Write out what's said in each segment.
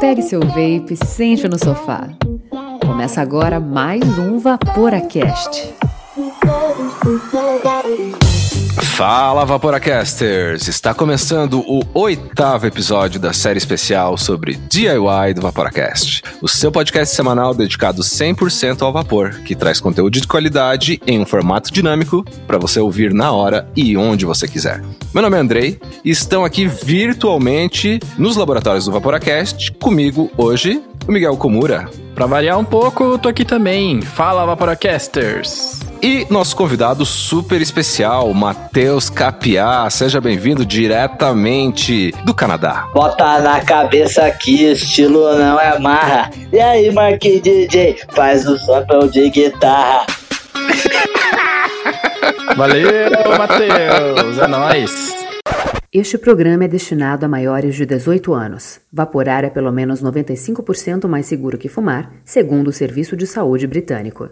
Pegue seu vape, sente no sofá. Começa agora mais um VaporaCast. Fala Vaporacasters! Está começando o oitavo episódio da série especial sobre DIY do Vaporacast, o seu podcast semanal dedicado 100% ao vapor, que traz conteúdo de qualidade em um formato dinâmico para você ouvir na hora e onde você quiser. Meu nome é Andrei e estão aqui virtualmente nos laboratórios do Vaporacast comigo hoje o Miguel Komura. Pra variar um pouco, tô aqui também. Fala Vaporacasters! E nosso convidado super especial, Matheus Capiá. Seja bem-vindo diretamente do Canadá. Bota na cabeça aqui, estilo não é marra. E aí, Marquinhos DJ, faz o papel de guitarra. Valeu, Matheus! É nóis! Este programa é destinado a maiores de 18 anos. Vaporar é pelo menos 95% mais seguro que fumar, segundo o Serviço de Saúde Britânico.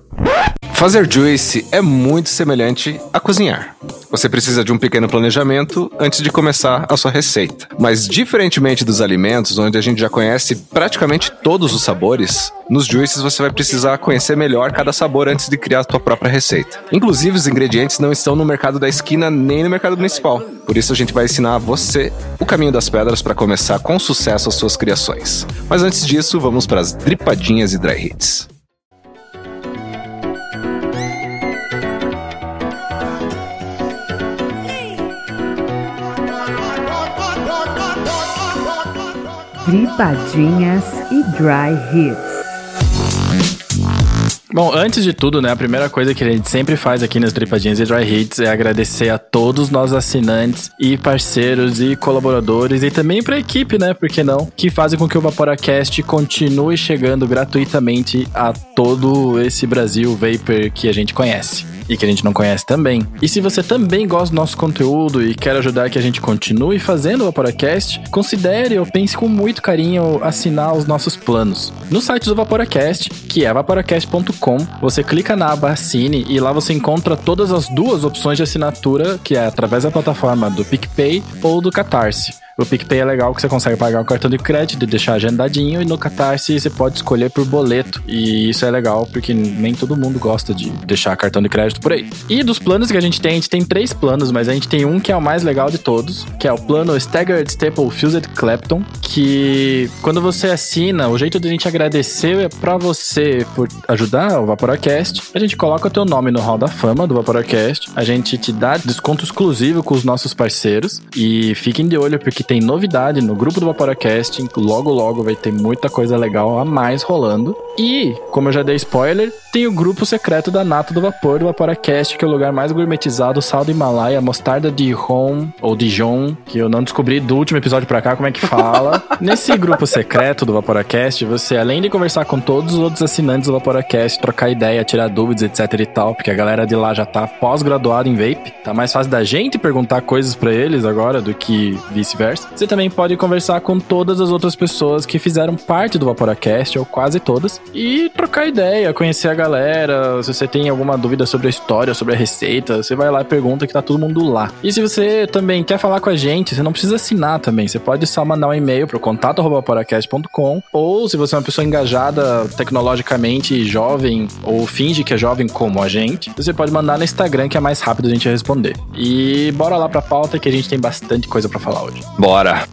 Fazer juice é muito semelhante a cozinhar. Você precisa de um pequeno planejamento antes de começar a sua receita. Mas, diferentemente dos alimentos, onde a gente já conhece praticamente todos os sabores, nos juices você vai precisar conhecer melhor cada sabor antes de criar a sua própria receita. Inclusive, os ingredientes não estão no mercado da esquina nem no mercado municipal. Por isso, a gente vai ensinar a você o caminho das pedras para começar com sucesso as suas criações. Mas antes disso, vamos para as dripadinhas e dry hits. Dripadinhas e Dry Hits. Bom, antes de tudo, né, a primeira coisa que a gente sempre faz aqui nas Tripadinhas e Dry Hits é agradecer a todos os nossos assinantes e parceiros e colaboradores e também para a equipe, né, por que não, que fazem com que o VaporaCast continue chegando gratuitamente a todo esse Brasil Vapor que a gente conhece e que a gente não conhece também. E se você também gosta do nosso conteúdo e quer ajudar que a gente continue fazendo o Vaporacast, considere ou pense com muito carinho assinar os nossos planos. No site do Vaporacast, que é vaporacast.com, você clica na aba Assine e lá você encontra todas as duas opções de assinatura, que é através da plataforma do PicPay ou do Catarse. O PicPay é legal que você consegue pagar o cartão de crédito e deixar agendadinho, e no Catarse você pode escolher por boleto. E isso é legal porque nem todo mundo gosta de deixar cartão de crédito por aí. E dos planos que a gente tem, a gente tem três planos, mas a gente tem um que é o mais legal de todos, que é o plano Staggered Staple Fused Clapton, que quando você assina, o jeito de a gente agradecer é pra você por ajudar o Vaporacast. A gente coloca o teu nome no Hall da Fama do Vaporacast, a gente te dá desconto exclusivo com os nossos parceiros e fiquem de olho porque tem novidade no grupo do Vaporacast. Logo, logo vai ter muita coisa legal a mais rolando. E, como eu já dei spoiler, tem o grupo secreto da Nato do Vapor do Vaporacast, que é o lugar mais gourmetizado, sal do Himalaia, mostarda de Ron ou Dijon, que eu não descobri do último episódio pra cá como é que fala. Nesse grupo secreto do Vaporacast, você, além de conversar com todos os outros assinantes do Vaporacast, trocar ideia, tirar dúvidas, etc e tal, porque a galera de lá já tá pós-graduada em vape, tá mais fácil da gente perguntar coisas para eles agora do que vice-versa. Você também pode conversar com todas as outras pessoas que fizeram parte do Vaporacast, ou quase todas, e trocar ideia, conhecer a galera. Se você tem alguma dúvida sobre a história, sobre a receita, você vai lá e pergunta que tá todo mundo lá. E se você também quer falar com a gente, você não precisa assinar também. Você pode só mandar um e-mail pro contato@vaporacast.com ou se você é uma pessoa engajada tecnologicamente jovem ou finge que é jovem como a gente, você pode mandar no Instagram que é mais rápido a gente responder. E bora lá pra pauta que a gente tem bastante coisa para falar hoje. Bora!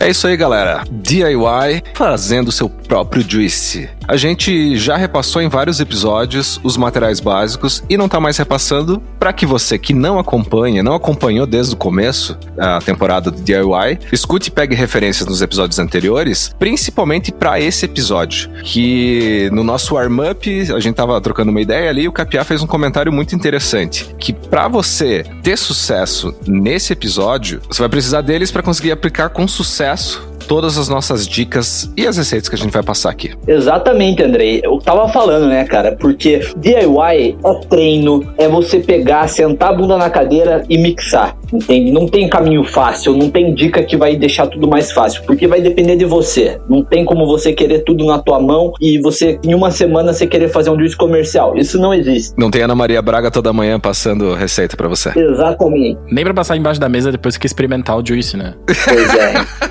É isso aí, galera. DIY fazendo seu próprio juice. A gente já repassou em vários episódios os materiais básicos e não tá mais repassando. Para que você que não acompanha, não acompanhou desde o começo a temporada do DIY, escute e pegue referências nos episódios anteriores, principalmente para esse episódio, que no nosso warm-up a gente tava trocando uma ideia ali e o Capiá fez um comentário muito interessante, que para você ter sucesso nesse episódio, você vai precisar deles para conseguir aplicar com sucesso todas as nossas dicas e as receitas que a gente vai passar aqui. Exatamente, Andrei. Eu tava falando, né, cara? Porque DIY é treino, é você pegar, sentar a bunda na cadeira e mixar, entende? Não tem caminho fácil, não tem dica que vai deixar tudo mais fácil, porque vai depender de você. Não tem como você querer tudo na tua mão e você, em uma semana, você querer fazer um juice comercial. Isso não existe. Não tem Ana Maria Braga toda manhã passando receita para você. Exatamente. Nem pra passar embaixo da mesa depois que experimentar o juice, né? Pois é.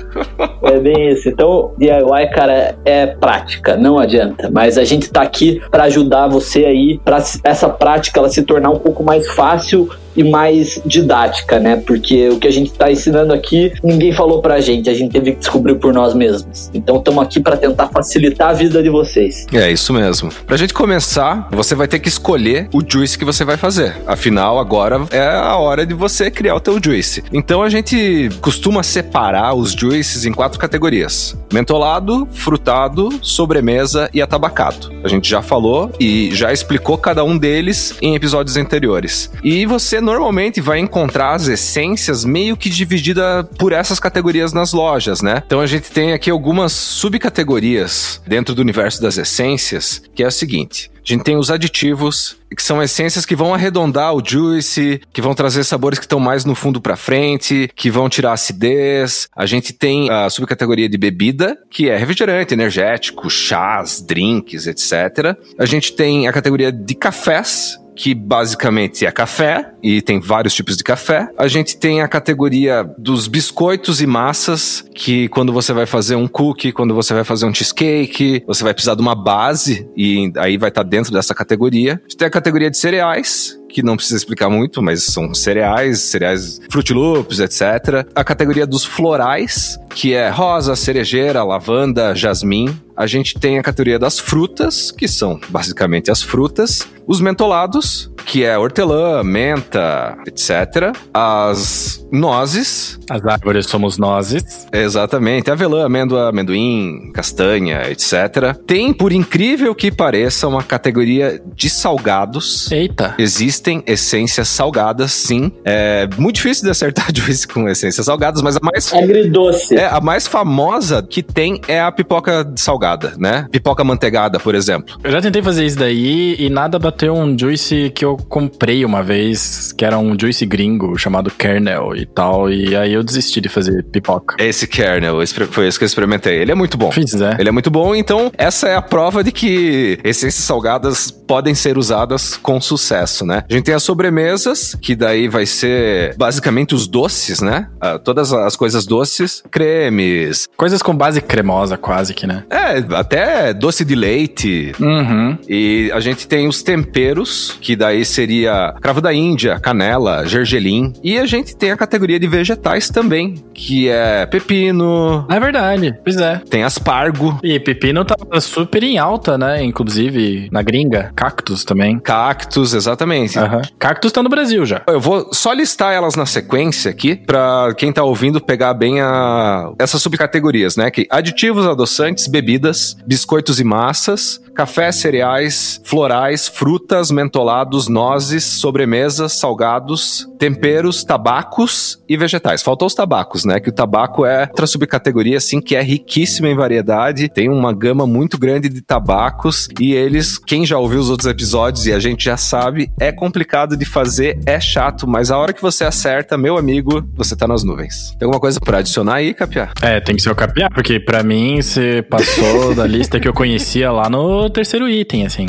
É bem isso. Então, DIY, cara, é prática, não adianta. Mas a gente tá aqui para ajudar você aí, para essa prática ela se tornar um pouco mais fácil e mais didática, né? Porque o que a gente está ensinando aqui, ninguém falou pra gente, a gente teve que descobrir por nós mesmos. Então estamos aqui para tentar facilitar a vida de vocês. É isso mesmo. Pra gente começar, você vai ter que escolher o juice que você vai fazer. Afinal, agora é a hora de você criar o teu juice. Então a gente costuma separar os juices em quatro categorias: mentolado, frutado, sobremesa e atabacado. A gente já falou e já explicou cada um deles em episódios anteriores. E você normalmente vai encontrar as essências meio que dividida por essas categorias nas lojas, né? Então a gente tem aqui algumas subcategorias dentro do universo das essências, que é o seguinte: a gente tem os aditivos, que são essências que vão arredondar o juice, que vão trazer sabores que estão mais no fundo para frente, que vão tirar acidez. A gente tem a subcategoria de bebida, que é refrigerante, energético, chás, drinks, etc. A gente tem a categoria de cafés, que basicamente é café, e tem vários tipos de café. A gente tem a categoria dos biscoitos e massas, que quando você vai fazer um cookie, quando você vai fazer um cheesecake, você vai precisar de uma base, e aí vai estar dentro dessa categoria. A gente tem a categoria de cereais, que não precisa explicar muito, mas são cereais, cereais Fruit Loops, etc. A categoria dos florais, que é rosa, cerejeira, lavanda, jasmim. A gente tem a categoria das frutas, que são basicamente as frutas. Os mentolados, que é hortelã, menta, etc. As nozes. As árvores somos nozes. Exatamente. Avelã, amêndoa, amendoim, castanha, etc. Tem, por incrível que pareça, uma categoria de salgados. Eita. Existem essências salgadas, sim. É muito difícil de acertar juice com essências salgadas, mas a mais. Agridoce. É, a mais famosa que tem é a pipoca salgada, né? Pipoca manteigada, por exemplo. Eu já tentei fazer isso daí e nada bateu um juice que eu comprei uma vez, que era um juice gringo chamado Kernel e tal, e aí eu desisti de fazer pipoca. Esse kernel, foi esse que eu experimentei. Ele é muito bom. Fiz, né? Ele é muito bom, então essa é a prova de que essências salgadas podem ser usadas com sucesso, né? A gente tem as sobremesas, que daí vai ser basicamente os doces, né? Ah, todas as coisas doces, cremes. Coisas com base cremosa, quase que, né? É, até doce de leite. Uhum. E a gente tem os temperos, que daí seria cravo da Índia, canela, gergelim. E a gente tem a categoria de vegetais também, que é pepino, É verdade, pois é. tem aspargo, E pepino tava super em alta, né? Inclusive na gringa. Cactus também. cactos, exatamente. Aham. Cactus tá no Brasil já. Eu vou só listar elas na sequência aqui, pra quem tá ouvindo pegar bem a... essas subcategorias, né? Que aditivos, adoçantes, bebidas, biscoitos e massas, café, cereais, florais, frutas, mentolados, nozes, sobremesas, salgados, temperos, tabacos e vegetais. Faltou os tabacos, né? Que o tabaco é outra subcategoria, assim, que é riquíssima em variedade, tem uma gama muito grande de tabacos e eles, quem já ouviu os outros episódios e a gente já sabe, é complicado de fazer, é chato, mas a hora que você acerta, meu amigo, você tá nas nuvens. Tem alguma coisa pra adicionar aí, Capiá? É, tem que ser o capiá, porque pra mim você passou da lista que eu conhecia lá no terceiro item, assim.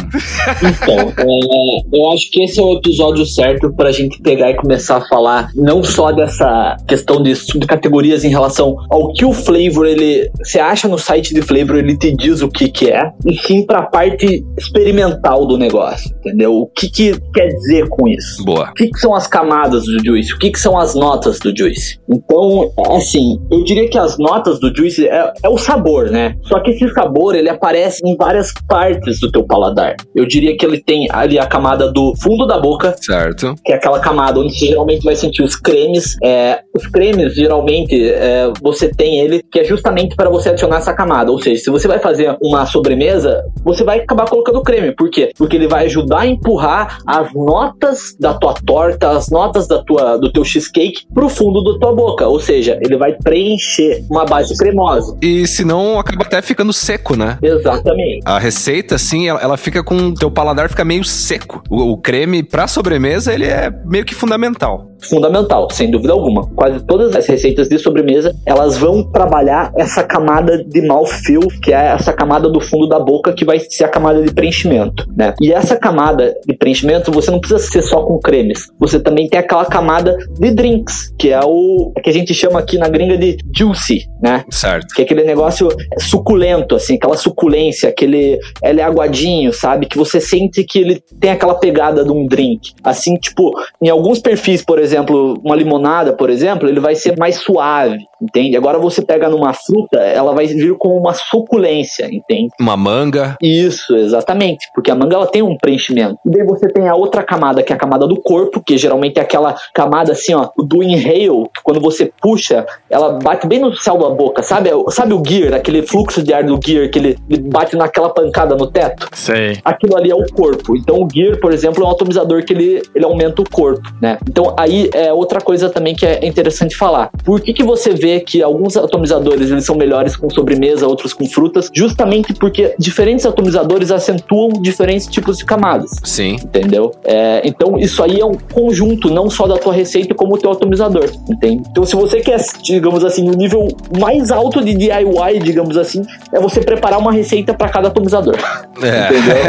Então, é, eu acho que esse é o episódio certo pra gente pegar e começar a falar não só dessa questão de subcategorias em relação ao que o flavor ele você acha no site de flavor ele te diz o que que é, e sim pra parte experimental do negócio, entendeu? O que que quer dizer com isso? Boa. O que, que são as camadas do Juice? O que, que são as notas do Juice? Então, assim, eu diria que as notas do Juice é, é o sabor, né? Só que esse sabor, ele aparece em várias partes partes do teu paladar. Eu diria que ele tem ali a camada do fundo da boca, Certo. que é aquela camada onde você geralmente vai sentir os cremes. É, os cremes, geralmente, é, você tem ele que é justamente para você adicionar essa camada. Ou seja, se você vai fazer uma sobremesa, você vai acabar colocando creme. Por quê? Porque ele vai ajudar a empurrar as notas da tua torta, as notas da tua, do teu cheesecake pro fundo da tua boca. Ou seja, ele vai preencher uma base cremosa. E senão acaba até ficando seco, né? Exatamente. A receita, assim, ela, ela fica com. Teu paladar fica meio seco. O, o creme, pra sobremesa, ele é meio que fundamental. Fundamental, sem dúvida alguma. Quase todas as receitas de sobremesa, elas vão trabalhar essa camada de mouthfeel, que é essa camada do fundo da boca que vai ser a camada de preenchimento, né? E essa camada de preenchimento, você não precisa ser só com cremes. Você também tem aquela camada de drinks, que é o que a gente chama aqui na gringa de juicy, né? Certo. Que é aquele negócio suculento, assim, aquela suculência, aquele. Ele é aguadinho, sabe? Que você sente que ele tem aquela pegada de um drink. Assim, tipo, em alguns perfis, por exemplo, uma limonada, por exemplo, ele vai ser mais suave, entende? Agora você pega numa fruta, ela vai vir com uma suculência, entende? Uma manga. Isso, exatamente, porque a manga ela tem um preenchimento. E daí você tem a outra camada, que é a camada do corpo, que geralmente é aquela camada assim, ó, do inhale, que quando você puxa, ela bate bem no céu da boca, sabe? Sabe o gear, aquele fluxo de ar do gear que ele, ele bate naquela pancada no teto? Sei. aquilo ali é o corpo. Então o Gear, por exemplo, é um atomizador que ele, ele aumenta o corpo, né? Então aí é outra coisa também que é interessante falar. Por que, que você vê que alguns atomizadores eles são melhores com sobremesa, outros com frutas? Justamente porque diferentes atomizadores acentuam diferentes tipos de camadas. Sim. Entendeu? É, então, isso aí é um conjunto, não só da tua receita, como o teu atomizador. Entende? Então, se você quer, digamos assim, o nível mais alto de DIY, digamos assim, é você preparar uma receita para cada atomizador. É. Entendeu?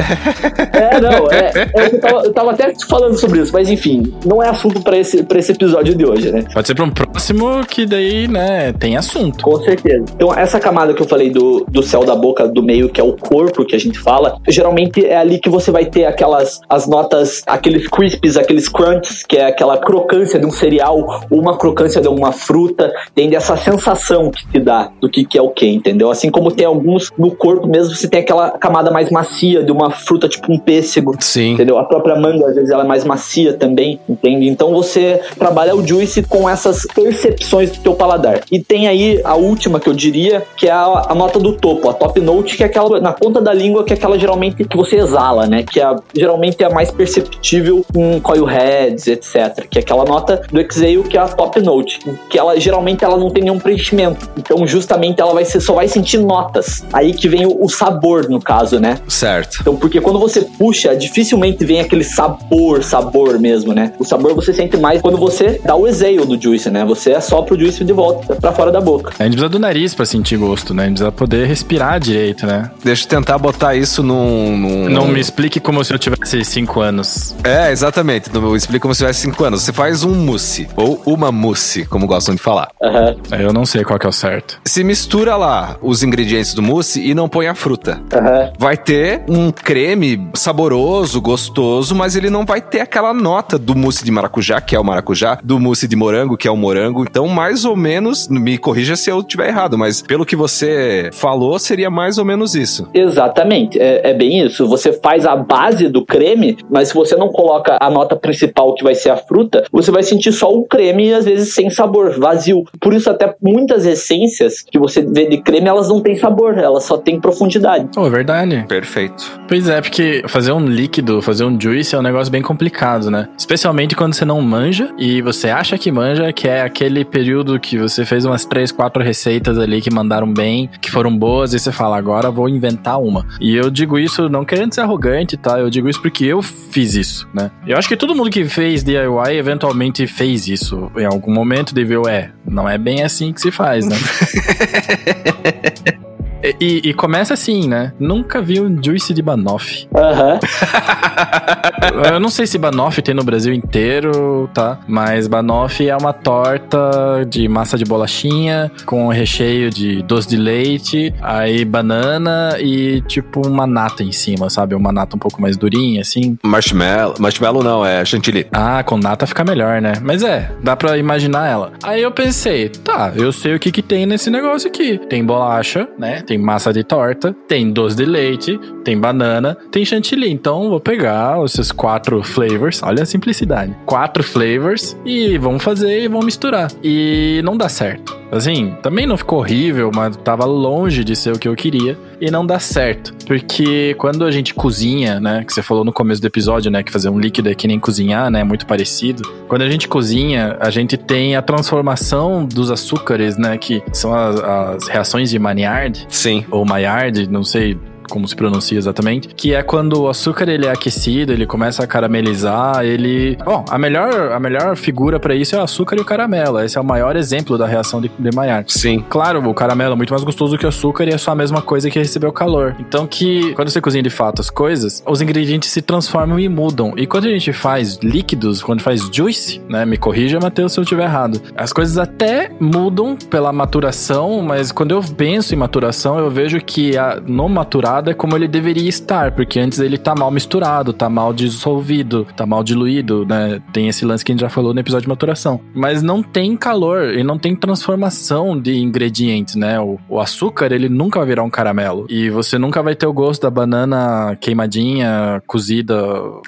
É, não, é, é, eu, tava, eu tava até falando sobre isso, mas enfim, não é assunto pra esse, pra esse episódio de hoje, né? Pode ser pra um próximo que daí, né, tem assunto. Com certeza. Então, essa camada que eu falei do, do céu da boca do meio, que é o corpo que a gente fala, geralmente é ali que você vai ter aquelas as notas, aqueles crisps, aqueles crunches, que é aquela crocância de um cereal, ou uma crocância de alguma fruta, tem essa sensação que te dá do que, que é o que, entendeu? Assim como tem alguns no corpo mesmo, você tem aquela camada mais macia de uma fruta, tipo um pêssego. Sim. Entendeu? A própria manga, às vezes, ela é mais macia também, entende? Então você trabalha o juice com essas percepções do teu paladar. E tem aí a última que eu diria, que é a, a nota do topo, a top note, que é aquela na ponta da língua, que é aquela geralmente que você exala, né? Que é, geralmente é a mais perceptível com coil heads, etc. Que é aquela nota do exhale, que é a top note. Que ela geralmente ela não tem nenhum preenchimento. Então, justamente, ela vai ser, só vai sentir notas. Aí que vem o, o sabor, no caso, né? Certo. Então, porque quando você puxa, dificilmente vem aquele sabor, sabor mesmo, né? O sabor você sente mais quando você dá o exhale do juice, né? Você assopra o juice de volta pra fora da boca. A gente precisa do nariz pra sentir gosto, né? A gente precisa poder respirar direito, né? Deixa eu tentar botar isso num. num- Não me explique como se eu tivesse 5 anos. É, exatamente. Eu explico como se tivesse 5 anos. Você faz um mousse, ou uma mousse, como gostam de falar. Aham, Eu não sei qual que é o certo. Se mistura lá os ingredientes do mousse e não põe a fruta. aham. Vai ter um creme saboroso, gostoso, mas ele não vai ter aquela nota do mousse de maracujá, que é o maracujá, do mousse de morango, que é o morango. Então, mais ou menos, me corrija se eu estiver errado, mas pelo que você falou, seria mais ou menos isso. Exatamente, é, é bem isso. Você faz a base do creme, mas se você não coloca a nota principal, que vai ser a fruta, você vai sentir só o creme e às vezes sem sabor, vazio. Por isso, até muitas essências que você vê de creme, elas não têm sabor, elas só têm profundidade. Oh, é verdade. Perfeito. Pois é, porque fazer um líquido, fazer um juice é um negócio bem complicado, né? Especialmente quando você não manja e você acha que manja, que é aquele período que você fez umas três, quatro receitas ali que mandaram bem, que foram boas, e você fala, agora vou inventar uma. E eu digo isso não querendo ser arrogante, tá? Eu digo isso porque eu fiz isso, né? Eu acho que todo mundo que fez DIY eventualmente fez isso. Em algum momento deveu, é, não é bem assim que se faz, né? E, e- começa assim, né? Nunca vi um juice de banoffee. Aham. Eu não sei se banoffee tem no Brasil inteiro, tá? Mas banoffee é uma torta de massa de bolachinha com recheio de doce de leite, aí banana e tipo uma nata em cima, sabe? Uma nata um pouco mais durinha, assim. Marshmallow. Marshmallow não, é chantilly. Ah, com nata fica melhor, né? Mas é, dá pra imaginar ela. Aí eu pensei, tá, eu sei o que que tem nesse negócio aqui. Tem bolacha, né? tem massa de torta, tem doce de leite, tem banana, tem chantilly. Então vou pegar esses quatro flavors, olha a simplicidade. Quatro flavors e vamos fazer e vamos misturar. E não dá certo. Assim, também não ficou horrível, mas tava longe de ser o que eu queria e não dá certo. Porque quando a gente cozinha, né, que você falou no começo do episódio, né, que fazer um líquido é que nem cozinhar, né, muito parecido. Quando a gente cozinha, a gente tem a transformação dos açúcares, né, que são as, as reações de Maillard. Sim. Ou Maillard, não sei como se pronuncia exatamente, que é quando o açúcar ele é aquecido, ele começa a caramelizar, ele... Bom, a melhor, a melhor figura para isso é o açúcar e o caramelo. Esse é o maior exemplo da reação de, de Maillard. Sim. Claro, o caramelo é muito mais gostoso que o açúcar e é só a mesma coisa que receber o calor. Então que quando você cozinha de fato as coisas, os ingredientes se transformam e mudam. E quando a gente faz líquidos, quando faz juice, né, me corrija, Matheus, se eu estiver errado. As coisas até mudam pela maturação, mas quando eu penso em maturação, eu vejo que a, no maturado é como ele deveria estar, porque antes ele tá mal misturado, tá mal dissolvido, tá mal diluído, né? Tem esse lance que a gente já falou no episódio de maturação. Mas não tem calor e não tem transformação de ingredientes, né? O, o açúcar, ele nunca vai virar um caramelo. E você nunca vai ter o gosto da banana queimadinha, cozida,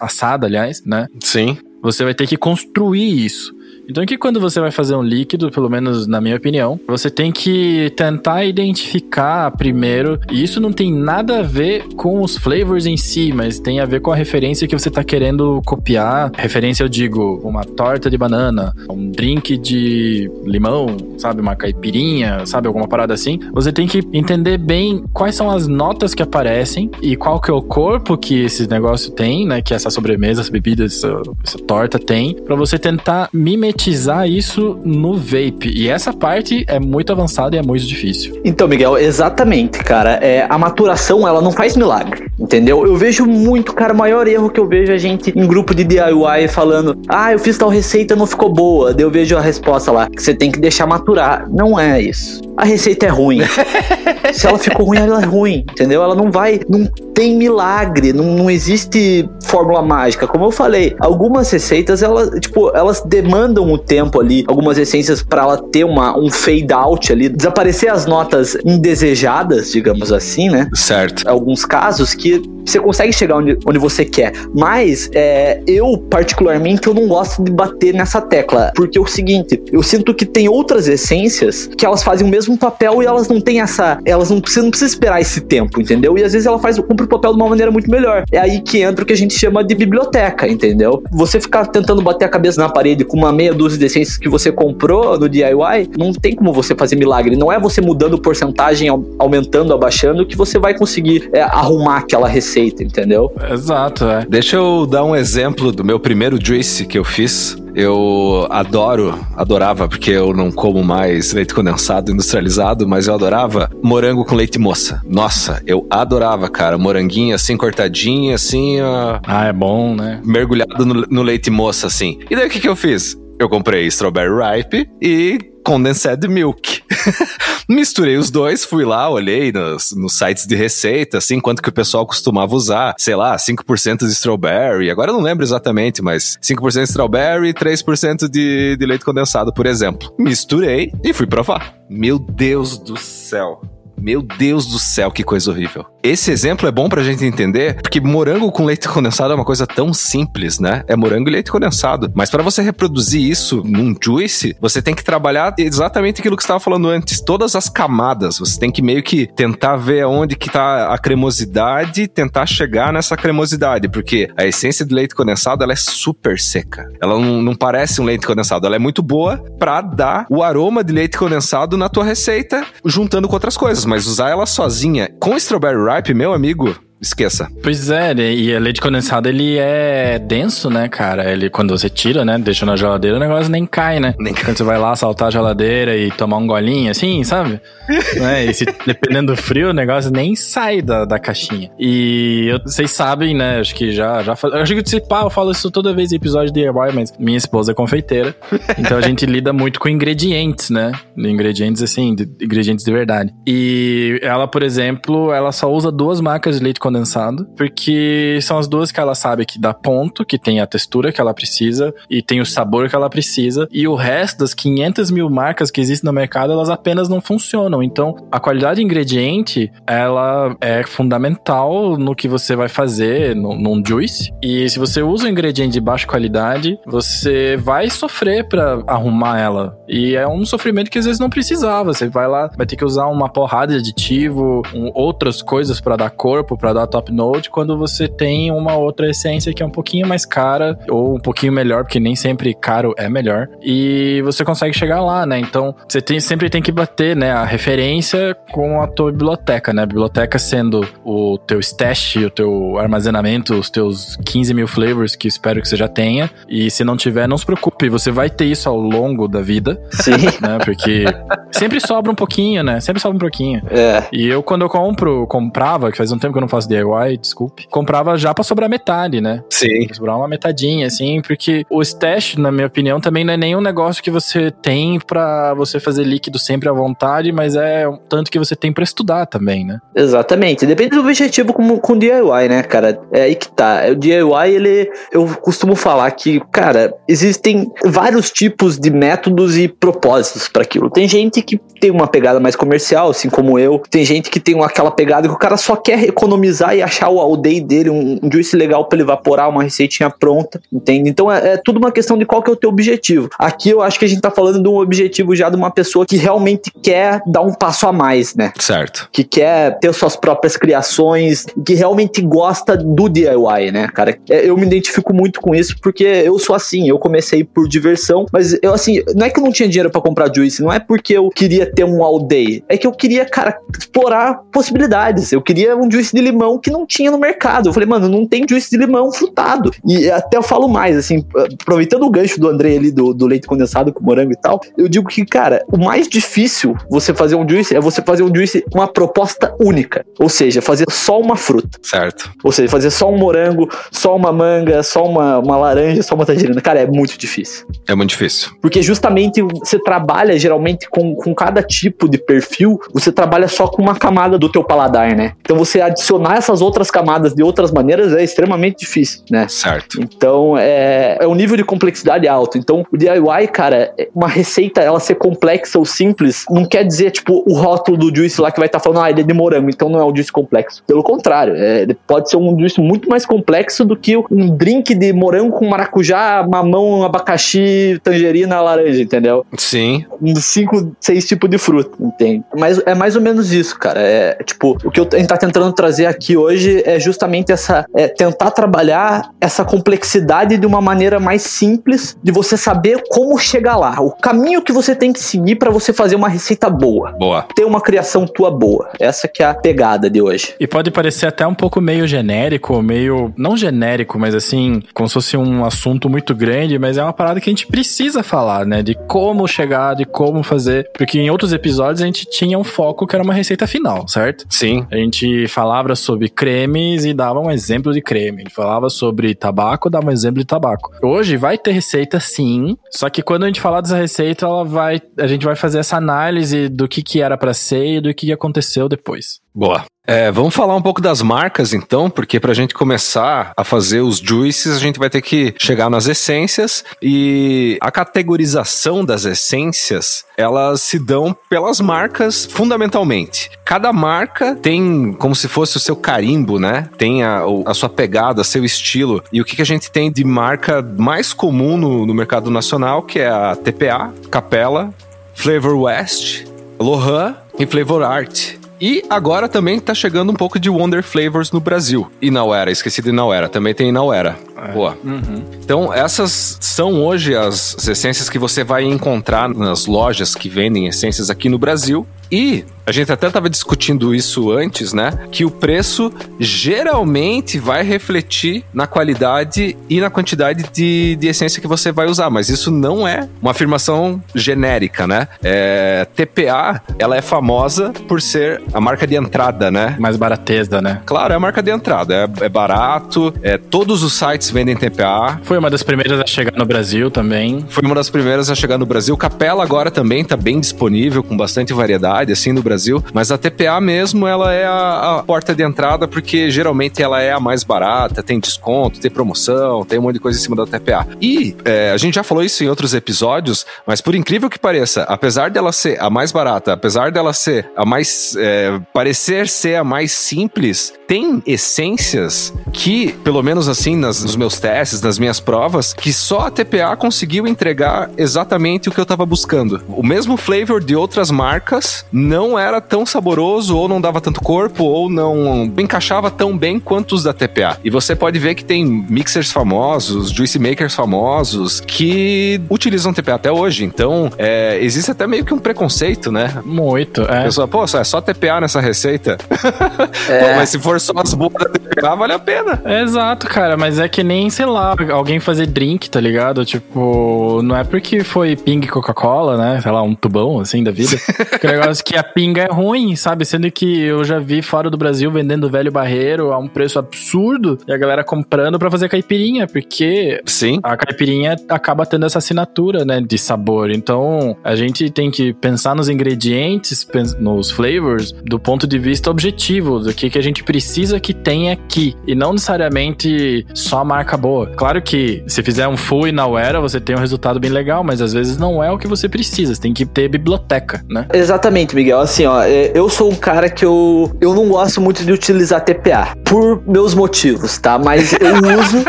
assada, aliás, né? Sim. Você vai ter que construir isso. Então que quando você vai fazer um líquido, pelo menos na minha opinião, você tem que tentar identificar primeiro, e isso não tem nada a ver com os flavors em si, mas tem a ver com a referência que você está querendo copiar. Referência eu digo, uma torta de banana, um drink de limão, sabe, uma caipirinha, sabe, alguma parada assim. Você tem que entender bem quais são as notas que aparecem e qual que é o corpo que esse negócio tem, né, que essa sobremesa, essa bebida, essa, essa torta tem, para você tentar mimetizar monetizar isso no vape. E essa parte é muito avançada e é muito difícil. Então, Miguel, exatamente, cara. É, a maturação, ela não faz milagre, entendeu? Eu vejo muito, cara, o maior erro que eu vejo é a gente em grupo de DIY falando, ah, eu fiz tal receita, não ficou boa. Daí eu vejo a resposta lá, que você tem que deixar maturar. Não é isso. A receita é ruim. Se ela ficou ruim, ela é ruim, entendeu? Ela não vai, não tem milagre, não, não existe fórmula mágica. Como eu falei, algumas receitas, elas, tipo, elas demandam o tempo ali, algumas essências para ela ter uma, um fade out ali, desaparecer as notas indesejadas, digamos assim, né? Certo. Alguns casos que você consegue chegar onde, onde você quer. Mas é, eu, particularmente, eu não gosto de bater nessa tecla. Porque é o seguinte, eu sinto que tem outras essências que elas fazem o mesmo papel e elas não têm essa. Elas não você não precisa esperar esse tempo, entendeu? E às vezes ela faz cumpre o papel de uma maneira muito melhor. É aí que entra o que a gente chama de biblioteca, entendeu? Você ficar tentando bater a cabeça na parede com uma meia dúzia de essências que você comprou no DIY, não tem como você fazer milagre. Não é você mudando porcentagem, aumentando, abaixando, que você vai conseguir é, arrumar aquela receita, entendeu? Exato, é. Deixa eu dar um exemplo do meu primeiro juice que eu fiz. Eu adoro, adorava, porque eu não como mais leite condensado industrializado, mas eu adorava morango com leite moça. Nossa, eu adorava, cara. Moranguinho assim, cortadinho, assim, ó, Ah, é bom, né? mergulhado no, no leite moça, assim. E daí o que, que eu fiz? Eu comprei strawberry ripe e condensed milk. Misturei os dois, fui lá, olhei nos, nos sites de receita, assim, quanto que o pessoal costumava usar. Sei lá, 5% de strawberry. Agora eu não lembro exatamente, mas 5% de strawberry e 3% de, de leite condensado, por exemplo. Misturei e fui provar. Meu Deus do céu. Meu Deus do céu, que coisa horrível. Esse exemplo é bom pra gente entender, porque morango com leite condensado é uma coisa tão simples, né? É morango e leite condensado. Mas para você reproduzir isso num juice, você tem que trabalhar exatamente aquilo que você estava falando antes, todas as camadas. Você tem que meio que tentar ver onde que tá a cremosidade, tentar chegar nessa cremosidade, porque a essência de leite condensado ela é super seca. Ela não, não parece um leite condensado, ela é muito boa pra dar o aroma de leite condensado na tua receita, juntando com outras coisas, mas usar ela sozinha. Com strawberry ripe, meu amigo, esqueça. Pois é, e o leite condensado ele é denso, né, cara? Ele quando você tira, né, deixa na geladeira, o negócio nem cai, né? Nem cai. Quando você vai lá saltar a geladeira e tomar um golinho, assim, sabe? né? E se, dependendo do frio, o negócio nem sai da, da caixinha. E eu- vocês sabem, né? Acho que já já acho que se pá, eu falo isso toda vez em episódio de DIY, mas minha esposa é confeiteira, então a gente lida muito com ingredientes, né? Ingredientes assim, de- ingredientes de verdade. E ela, por exemplo, ela só usa duas marcas de leite condensado, porque são as duas que ela sabe que dá ponto, que tem a textura que ela precisa e tem o sabor que ela precisa, e o resto das 500 mil marcas que existem no mercado, elas apenas não funcionam. Então, a qualidade de ingrediente, ela é fundamental no que você vai fazer no, num juice, e se você usa um ingrediente de baixa qualidade, você vai sofrer para arrumar ela. E é um sofrimento que às vezes não precisava. Você vai lá, vai ter que usar uma porrada de aditivo, um, outras coisas para dar corpo, para dar top note, quando você tem uma outra essência que é um pouquinho mais cara ou um pouquinho melhor, porque nem sempre caro é melhor. E você consegue chegar lá, né? Então, você tem, sempre tem que bater, né, a referência com a tua biblioteca, né? A biblioteca sendo o teu stash, o teu armazenamento, os teus 15 mil flavors que espero que você já tenha. E se não tiver, não se preocupe, você vai ter isso ao longo da vida. Sim. Né? Porque sempre sobra um pouquinho, né? Sempre sobra um pouquinho. É. E eu, quando eu compro, comprava, que faz um tempo que eu não faço DIY, desculpe, comprava já pra sobrar metade, né? Sim. Pra sobrar uma metadinha, assim, porque o stash, na minha opinião, também não é nenhum negócio que você tem pra você fazer líquido sempre à vontade, mas é um tanto que você tem pra estudar também, né? Exatamente. Depende do objetivo com, com DIY, né, cara? É aí que tá. O DIY, ele. Eu costumo falar que, cara, existem vários tipos de métodos e propósitos para aquilo. Tem gente que tem uma pegada mais comercial, assim como eu. Tem gente que tem aquela pegada que o cara só quer economizar e achar o all day dele, um, um juice legal para ele evaporar, uma receitinha pronta, entende? Então é, é, tudo uma questão de qual que é o teu objetivo. Aqui eu acho que a gente tá falando de um objetivo já de uma pessoa que realmente quer dar um passo a mais, né? Certo. Que quer ter suas próprias criações, que realmente gosta do DIY, né, cara? É, eu me identifico muito com isso porque eu sou assim, eu comecei por diversão, mas eu assim, não é que eu não tinha dinheiro para comprar juice, não é porque eu queria ter um all day, é que eu queria, cara, explorar possibilidades. Eu queria um juice de limão que não tinha no mercado. Eu falei, mano, não tem juice de limão frutado. E até eu falo mais, assim, aproveitando o gancho do André ali, do, do leite condensado com morango e tal, eu digo que, cara, o mais difícil você fazer um juice é você fazer um juice com uma proposta única. Ou seja, fazer só uma fruta. Certo. Ou seja, fazer só um morango, só uma manga, só uma, uma laranja, só uma tangerina. Cara, é muito difícil. É muito difícil. Porque justamente você trabalha geralmente com, com cada tipo de perfil, você trabalha só com uma camada do teu paladar, né? Então você adicionar essas outras camadas de outras maneiras é extremamente difícil, né? Certo. Então é, é um nível de complexidade alto. Então o DIY, cara, é uma receita ela ser complexa ou simples não quer dizer tipo o rótulo do juice lá que vai estar tá falando ah ele é de morango, então não é um juice complexo. Pelo contrário, é, pode ser um juice muito mais complexo do que um drink de morango com maracujá, mamão, abacaxi, tangerina, laranja, entendeu? Sim. Uns cinco, seis tipos de fruta, entende? Mas é mais ou menos isso, cara. É tipo, o que eu, a gente tá tentando trazer aqui hoje é justamente essa. É, tentar trabalhar essa complexidade de uma maneira mais simples de você saber como chegar lá. O caminho que você tem que seguir para você fazer uma receita boa. Boa. Ter uma criação tua boa. Essa que é a pegada de hoje. E pode parecer até um pouco meio genérico, meio. Não genérico, mas assim, como se fosse um assunto muito grande, mas é uma parada que a gente precisa falar, né? De como chegar, de como fazer. Porque em outros episódios a gente tinha um foco que era uma receita final, certo? Sim. A gente falava sobre cremes e dava um exemplo de creme. Gente falava sobre tabaco, dava um exemplo de tabaco. Hoje vai ter receita sim, só que quando a gente falar dessa receita, ela vai, a gente vai fazer essa análise do que que era para ser e do que aconteceu depois. Boa. É, vamos falar um pouco das marcas então, porque para a gente começar a fazer os juices, a gente vai ter que chegar nas essências e a categorização das essências, elas se dão pelas marcas fundamentalmente. Cada marca tem como se fosse o seu carimbo, né? Tem a, a sua pegada, seu estilo. E o que, que a gente tem de marca mais comum no, no mercado nacional, que é a TPA, Capella, Flavor West, Lohan e Flavor Art. E agora também tá chegando um pouco de Wonder Flavors no Brasil. E Nauera, esqueci de Nauera, também tem Nauera. É. Boa. Uhum. Então, essas são hoje as essências que você vai encontrar nas lojas que vendem essências aqui no Brasil. E a gente até estava discutindo isso antes, né? Que o preço geralmente vai refletir na qualidade e na quantidade de, de essência que você vai usar, mas isso não é uma afirmação genérica, né? É, TPA, ela é famosa por ser a marca de entrada, né? Mais barateza, né? Claro, é a marca de entrada, é, é barato, é, todos os sites vendem TPA. Foi uma das primeiras a chegar no Brasil também. Foi uma das primeiras a chegar no Brasil. Capela agora também tá bem disponível, com bastante variedade, assim, no Brasil Brasil, mas a TPA mesmo, ela é a, a porta de entrada porque geralmente ela é a mais barata, tem desconto, tem promoção, tem um monte de coisa em cima da TPA. E é, a gente já falou isso em outros episódios, mas por incrível que pareça, apesar dela ser a mais barata, apesar dela ser a mais. É, parecer ser a mais simples, tem essências que, pelo menos assim, nas, nos meus testes, nas minhas provas, que só a TPA conseguiu entregar exatamente o que eu tava buscando. O mesmo flavor de outras marcas não era tão saboroso, ou não dava tanto corpo, ou não encaixava tão bem quanto os da TPA. E você pode ver que tem mixers famosos, juice makers famosos, que utilizam TPA até hoje. Então, é, existe até meio que um preconceito, né? Muito, é. A pessoa, pô, é só TPA nessa receita. É. Pô, mas se for só as boas da TPA, vale a pena. Exato, cara, mas é que nem, sei lá, alguém fazer drink, tá ligado? Tipo, não é porque foi ping Coca-Cola, né? Sei lá, um tubão, assim, da vida. que negócio que a pinga é ruim, sabe? Sendo que eu já vi fora do Brasil vendendo velho barreiro a um preço absurdo e a galera comprando para fazer caipirinha, porque Sim. a caipirinha acaba tendo essa assinatura, né, de sabor. Então, a gente tem que pensar nos ingredientes, nos flavors, do ponto de vista objetivo, do que, que a gente precisa que tenha aqui, e não necessariamente só a marca boa. Claro que se fizer um full e na era, você tem um resultado bem legal, mas às vezes não é o que você precisa, você tem que ter biblioteca, né? Exatamente, Miguel. Assim, ó, é, eu sou um cara que eu, eu não gosto muito de utilizar TPA, por meus motivos, tá? Mas eu uso,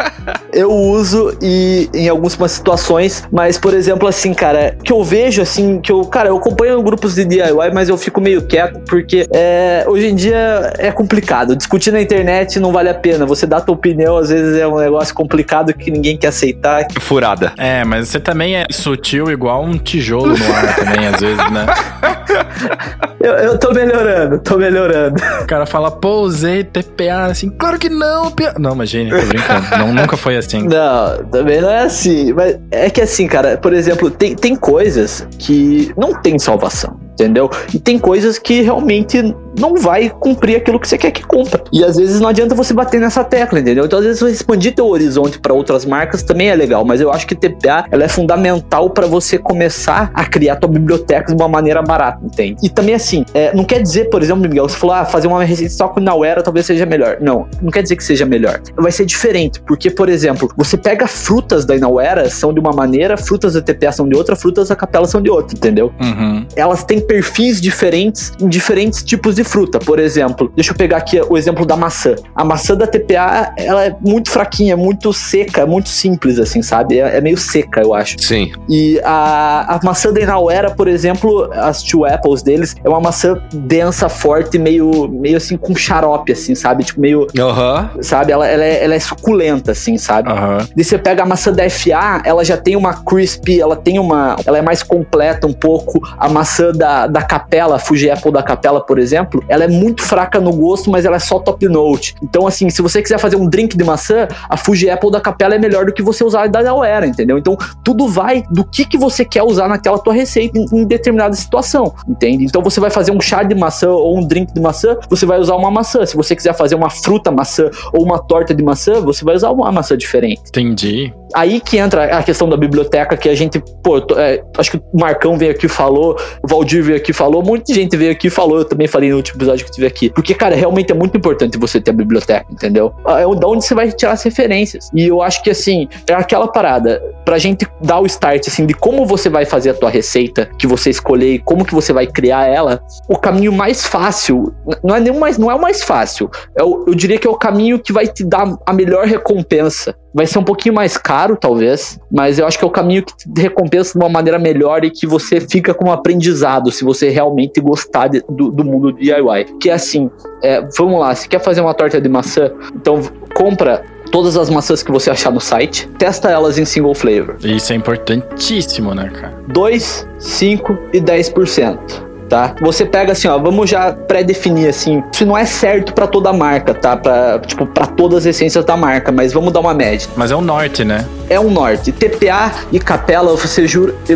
eu uso e em algumas situações, mas por exemplo, assim, cara, que eu vejo assim, que eu, cara, eu acompanho grupos de DIY, mas eu fico meio quieto porque é, hoje em dia é complicado. Discutir na internet não vale a pena. Você dá a tua opinião, às vezes é um negócio complicado que ninguém quer aceitar. Furada. É, mas você também é sutil igual um tijolo no ar também, às vezes, né? eu, eu tô melhorando, tô melhorando. O cara fala, pô, usei TPA, assim, claro que não, pia... Não, gente, tô brincando. não, nunca foi assim. Não, também não é assim. Mas é que assim, cara, por exemplo, tem, tem coisas que não tem salvação entendeu? E tem coisas que realmente não vai cumprir aquilo que você quer que cumpra. E às vezes não adianta você bater nessa tecla, entendeu? Então às vezes você expandir teu horizonte para outras marcas também é legal, mas eu acho que TPA ela é fundamental para você começar a criar tua biblioteca de uma maneira barata, entende? E também assim, é, não quer dizer, por exemplo, Miguel, você falou, ah, fazer uma receita só com Nauera talvez seja melhor. Não, não quer dizer que seja melhor. Vai ser diferente, porque, por exemplo, você pega frutas da Inauera, são de uma maneira, frutas da TPA são de outra, frutas da Capela são de outra, entendeu? Uhum. Elas têm perfis diferentes em diferentes tipos de fruta. Por exemplo, deixa eu pegar aqui o exemplo da maçã. A maçã da TPA, ela é muito fraquinha, muito seca, muito simples, assim, sabe? É, é meio seca, eu acho. Sim. E a, a maçã da Inauera, por exemplo, as two apples deles, é uma maçã densa, forte, meio, meio assim, com xarope, assim, sabe? Tipo, meio... Uhum. Sabe? Ela, ela, é, ela é suculenta, assim, sabe? Uhum. E você pega a maçã da FA, ela já tem uma crispy, ela tem uma... Ela é mais completa um pouco. A maçã da, da Capela, Fuji Apple da Capela, por exemplo, ela é muito fraca no gosto, mas ela é só top note. Então, assim, se você quiser fazer um drink de maçã, a Fuji Apple da Capela é melhor do que você usar da Galera, entendeu? Então, tudo vai do que, que você quer usar naquela tua receita em, em determinada situação, entende? Então, você vai fazer um chá de maçã ou um drink de maçã, você vai usar uma maçã. Se você quiser fazer uma fruta maçã ou uma torta de maçã, você vai usar uma maçã diferente. Entendi. Aí que entra a questão da biblioteca, que a gente, pô, é, acho que o Marcão veio aqui e falou, o Valdir veio aqui falou, muita gente veio aqui e falou, eu também falei no último episódio que eu tive aqui. Porque, cara, realmente é muito importante você ter a biblioteca, entendeu? É da onde você vai tirar as referências. E eu acho que, assim, é aquela parada, pra gente dar o start, assim, de como você vai fazer a tua receita, que você escolher e como que você vai criar ela, o caminho mais fácil, não é nem mais, não é o mais fácil, é o, eu diria que é o caminho que vai te dar a melhor recompensa vai ser um pouquinho mais caro, talvez, mas eu acho que é o caminho que te recompensa de uma maneira melhor e que você fica com um aprendizado se você realmente gostar de, do, do, mundo DIY. Que é assim, é, vamos lá, se quer fazer uma torta de maçã, então compra todas as maçãs que você achar no site, testa elas em single flavor. Isso é importantíssimo, né, cara? 2, 5 e 10% tá? Você pega assim, ó, vamos já pré-definir assim, isso não é certo para toda marca, tá? Para tipo para todas as essências da marca, mas vamos dar uma média. Mas é o norte, né? é um norte. TPA e capela você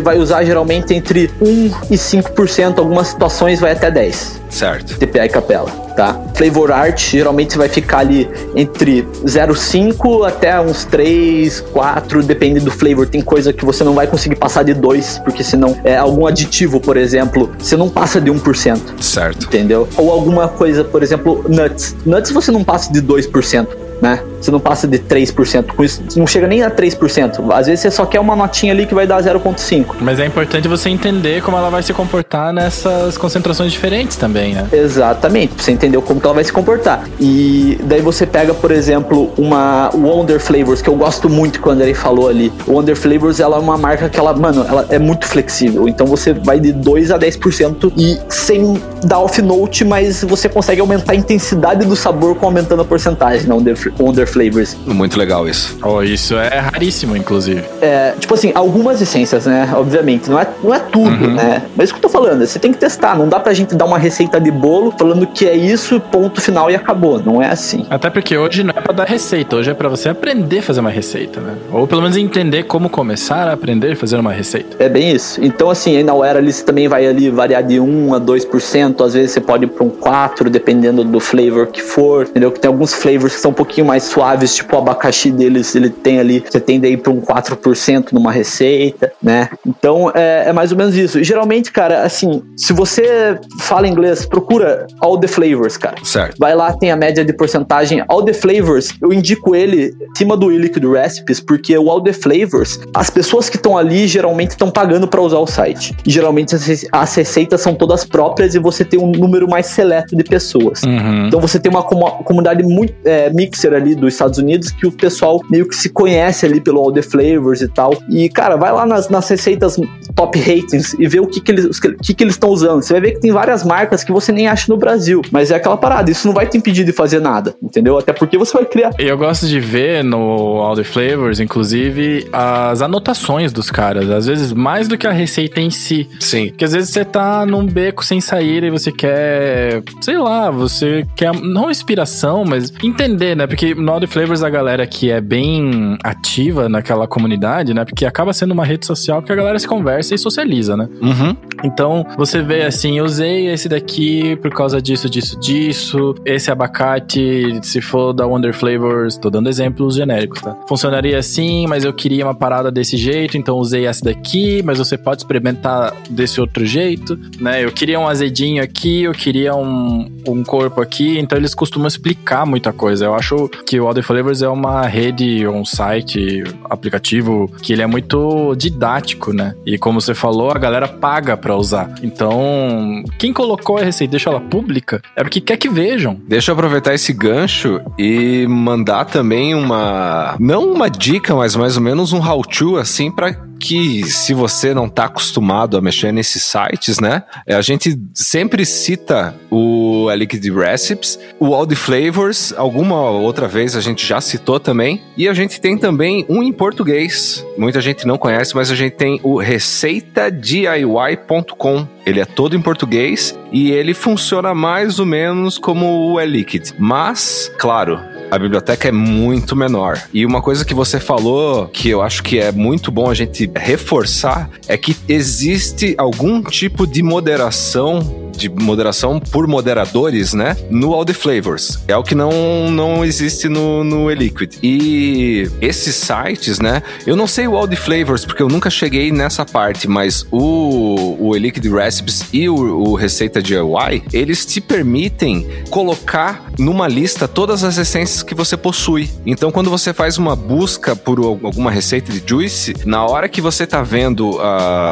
vai usar geralmente entre 1 e 5%, algumas situações vai até 10. Certo. TPA e capela, tá? Flavor art geralmente vai ficar ali entre 0,5 até uns 3, 4, depende do flavor. Tem coisa que você não vai conseguir passar de 2, porque senão é algum aditivo, por exemplo, você não passa de 1%. Certo. Entendeu? Ou alguma coisa, por exemplo, nuts. Nuts você não passa de 2% né? Você não passa de 3%. Com isso, não chega nem a 3%. Às vezes você só quer uma notinha ali que vai dar 0,5%. Mas é importante você entender como ela vai se comportar nessas concentrações diferentes também, né? Exatamente, pra você entender como ela vai se comportar. E daí você pega, por exemplo, uma Wonder Flavors, que eu gosto muito quando ele falou ali. Wonder Flavors, ela é uma marca que ela, mano, ela é muito flexível. Então você vai de 2 a 10% e sem dar off-note, mas você consegue aumentar a intensidade do sabor com aumentando a porcentagem na Wonder Wonder Flavors. Muito legal isso. Oh, isso é raríssimo, inclusive. É, tipo assim, algumas essências, né? Obviamente. Não é, não é tudo, uhum. né? Mas isso que eu tô falando, você tem que testar. Não dá pra gente dar uma receita de bolo falando que é isso, ponto final e acabou. Não é assim. Até porque hoje não é pra dar receita, hoje é pra você aprender a fazer uma receita, né? Ou pelo menos entender como começar a aprender a fazer uma receita. É bem isso. Então, assim, aí na Era ali você também vai ali variar de 1 a 2%, às vezes você pode ir pra um 4%, dependendo do flavor que for, entendeu? Que tem alguns flavors que são um pouquinho pouquinho mais suaves, tipo o abacaxi deles, ele tem ali, você tende a ir para um 4% numa receita, né? Então é, é, mais ou menos isso. E geralmente, cara, assim, se você fala inglês, procura All the Flavors, cara. Certo. Vai lá, tem a média de porcentagem. All the Flavors, eu indico ele acima do Liquid Recipes, porque o All the Flavors, as pessoas que estão ali geralmente estão pagando para usar o site. E geralmente as receitas são todas próprias e você tem um número mais seleto de pessoas. Uhum. Então você tem uma comunidade muito é, mixer ali dos Estados Unidos que o pessoal meio que se conhece ali pelo All the Flavors e tal. E, cara, vai lá nas, nas receitas top ratings e vê o que, que eles o que, que eles estão usando. Você vai ver que tem várias marcas que você nem acha no Brasil. Mas é aquela parada, isso não vai te impedir de fazer nada, entendeu? Até porque você vai criar. Eu gosto de ver no All the Flavors, inclusive, as anotações dos caras. Às vezes, mais do que a receita em si. Sim. Porque às vezes você tá num beco sem sair e você quer, sei lá, você quer, não inspiração, mas entender, né? Porque The Flavors a galera que é bem ativa naquela comunidade, né? Porque acaba sendo uma rede social que a galera se conversa e socializa, né? Uhum. Então, você vê assim, usei esse daqui por causa disso, disso, disso. Esse abacate, se for da Wonder Flavors, tô dando exemplos genéricos, tá? Funcionaria assim, mas eu queria uma parada desse jeito, então usei essa daqui, mas você pode experimentar desse outro jeito, né? Eu queria um azedinho aqui, eu queria um, um corpo aqui, então eles costumam explicar muita coisa. Eu acho que o Audio Flavors é uma rede, um site, aplicativo que ele é muito didático, né? E como você falou, a galera paga para usar. Então, quem colocou a receita, deixa ela pública, é porque quer que vejam. Deixa eu aproveitar esse gancho e mandar também uma não uma dica, mas mais ou menos um how-to assim para que se você não está acostumado a mexer nesses sites, né? É, a gente sempre cita o Liquid Recipes, o All the Flavors, alguma outra vez a gente já citou também, e a gente tem também um em português. Muita gente não conhece, mas a gente tem o receitadiy.com. Ele é todo em português e ele funciona mais ou menos como o E-Liquid. Mas, claro, a biblioteca é muito menor. E uma coisa que você falou que eu acho que é muito bom a gente reforçar é que existe algum tipo de moderação de moderação por moderadores, né? No All the Flavors. É o que não, não existe no, no E-Liquid. E esses sites, né? Eu não sei o All the Flavors, porque eu nunca cheguei nessa parte, mas o, o E-Liquid Recipes e o, o Receita DIY, eles te permitem colocar numa lista todas as essências que você possui. Então, quando você faz uma busca por alguma receita de Juice, na hora que você tá vendo uh,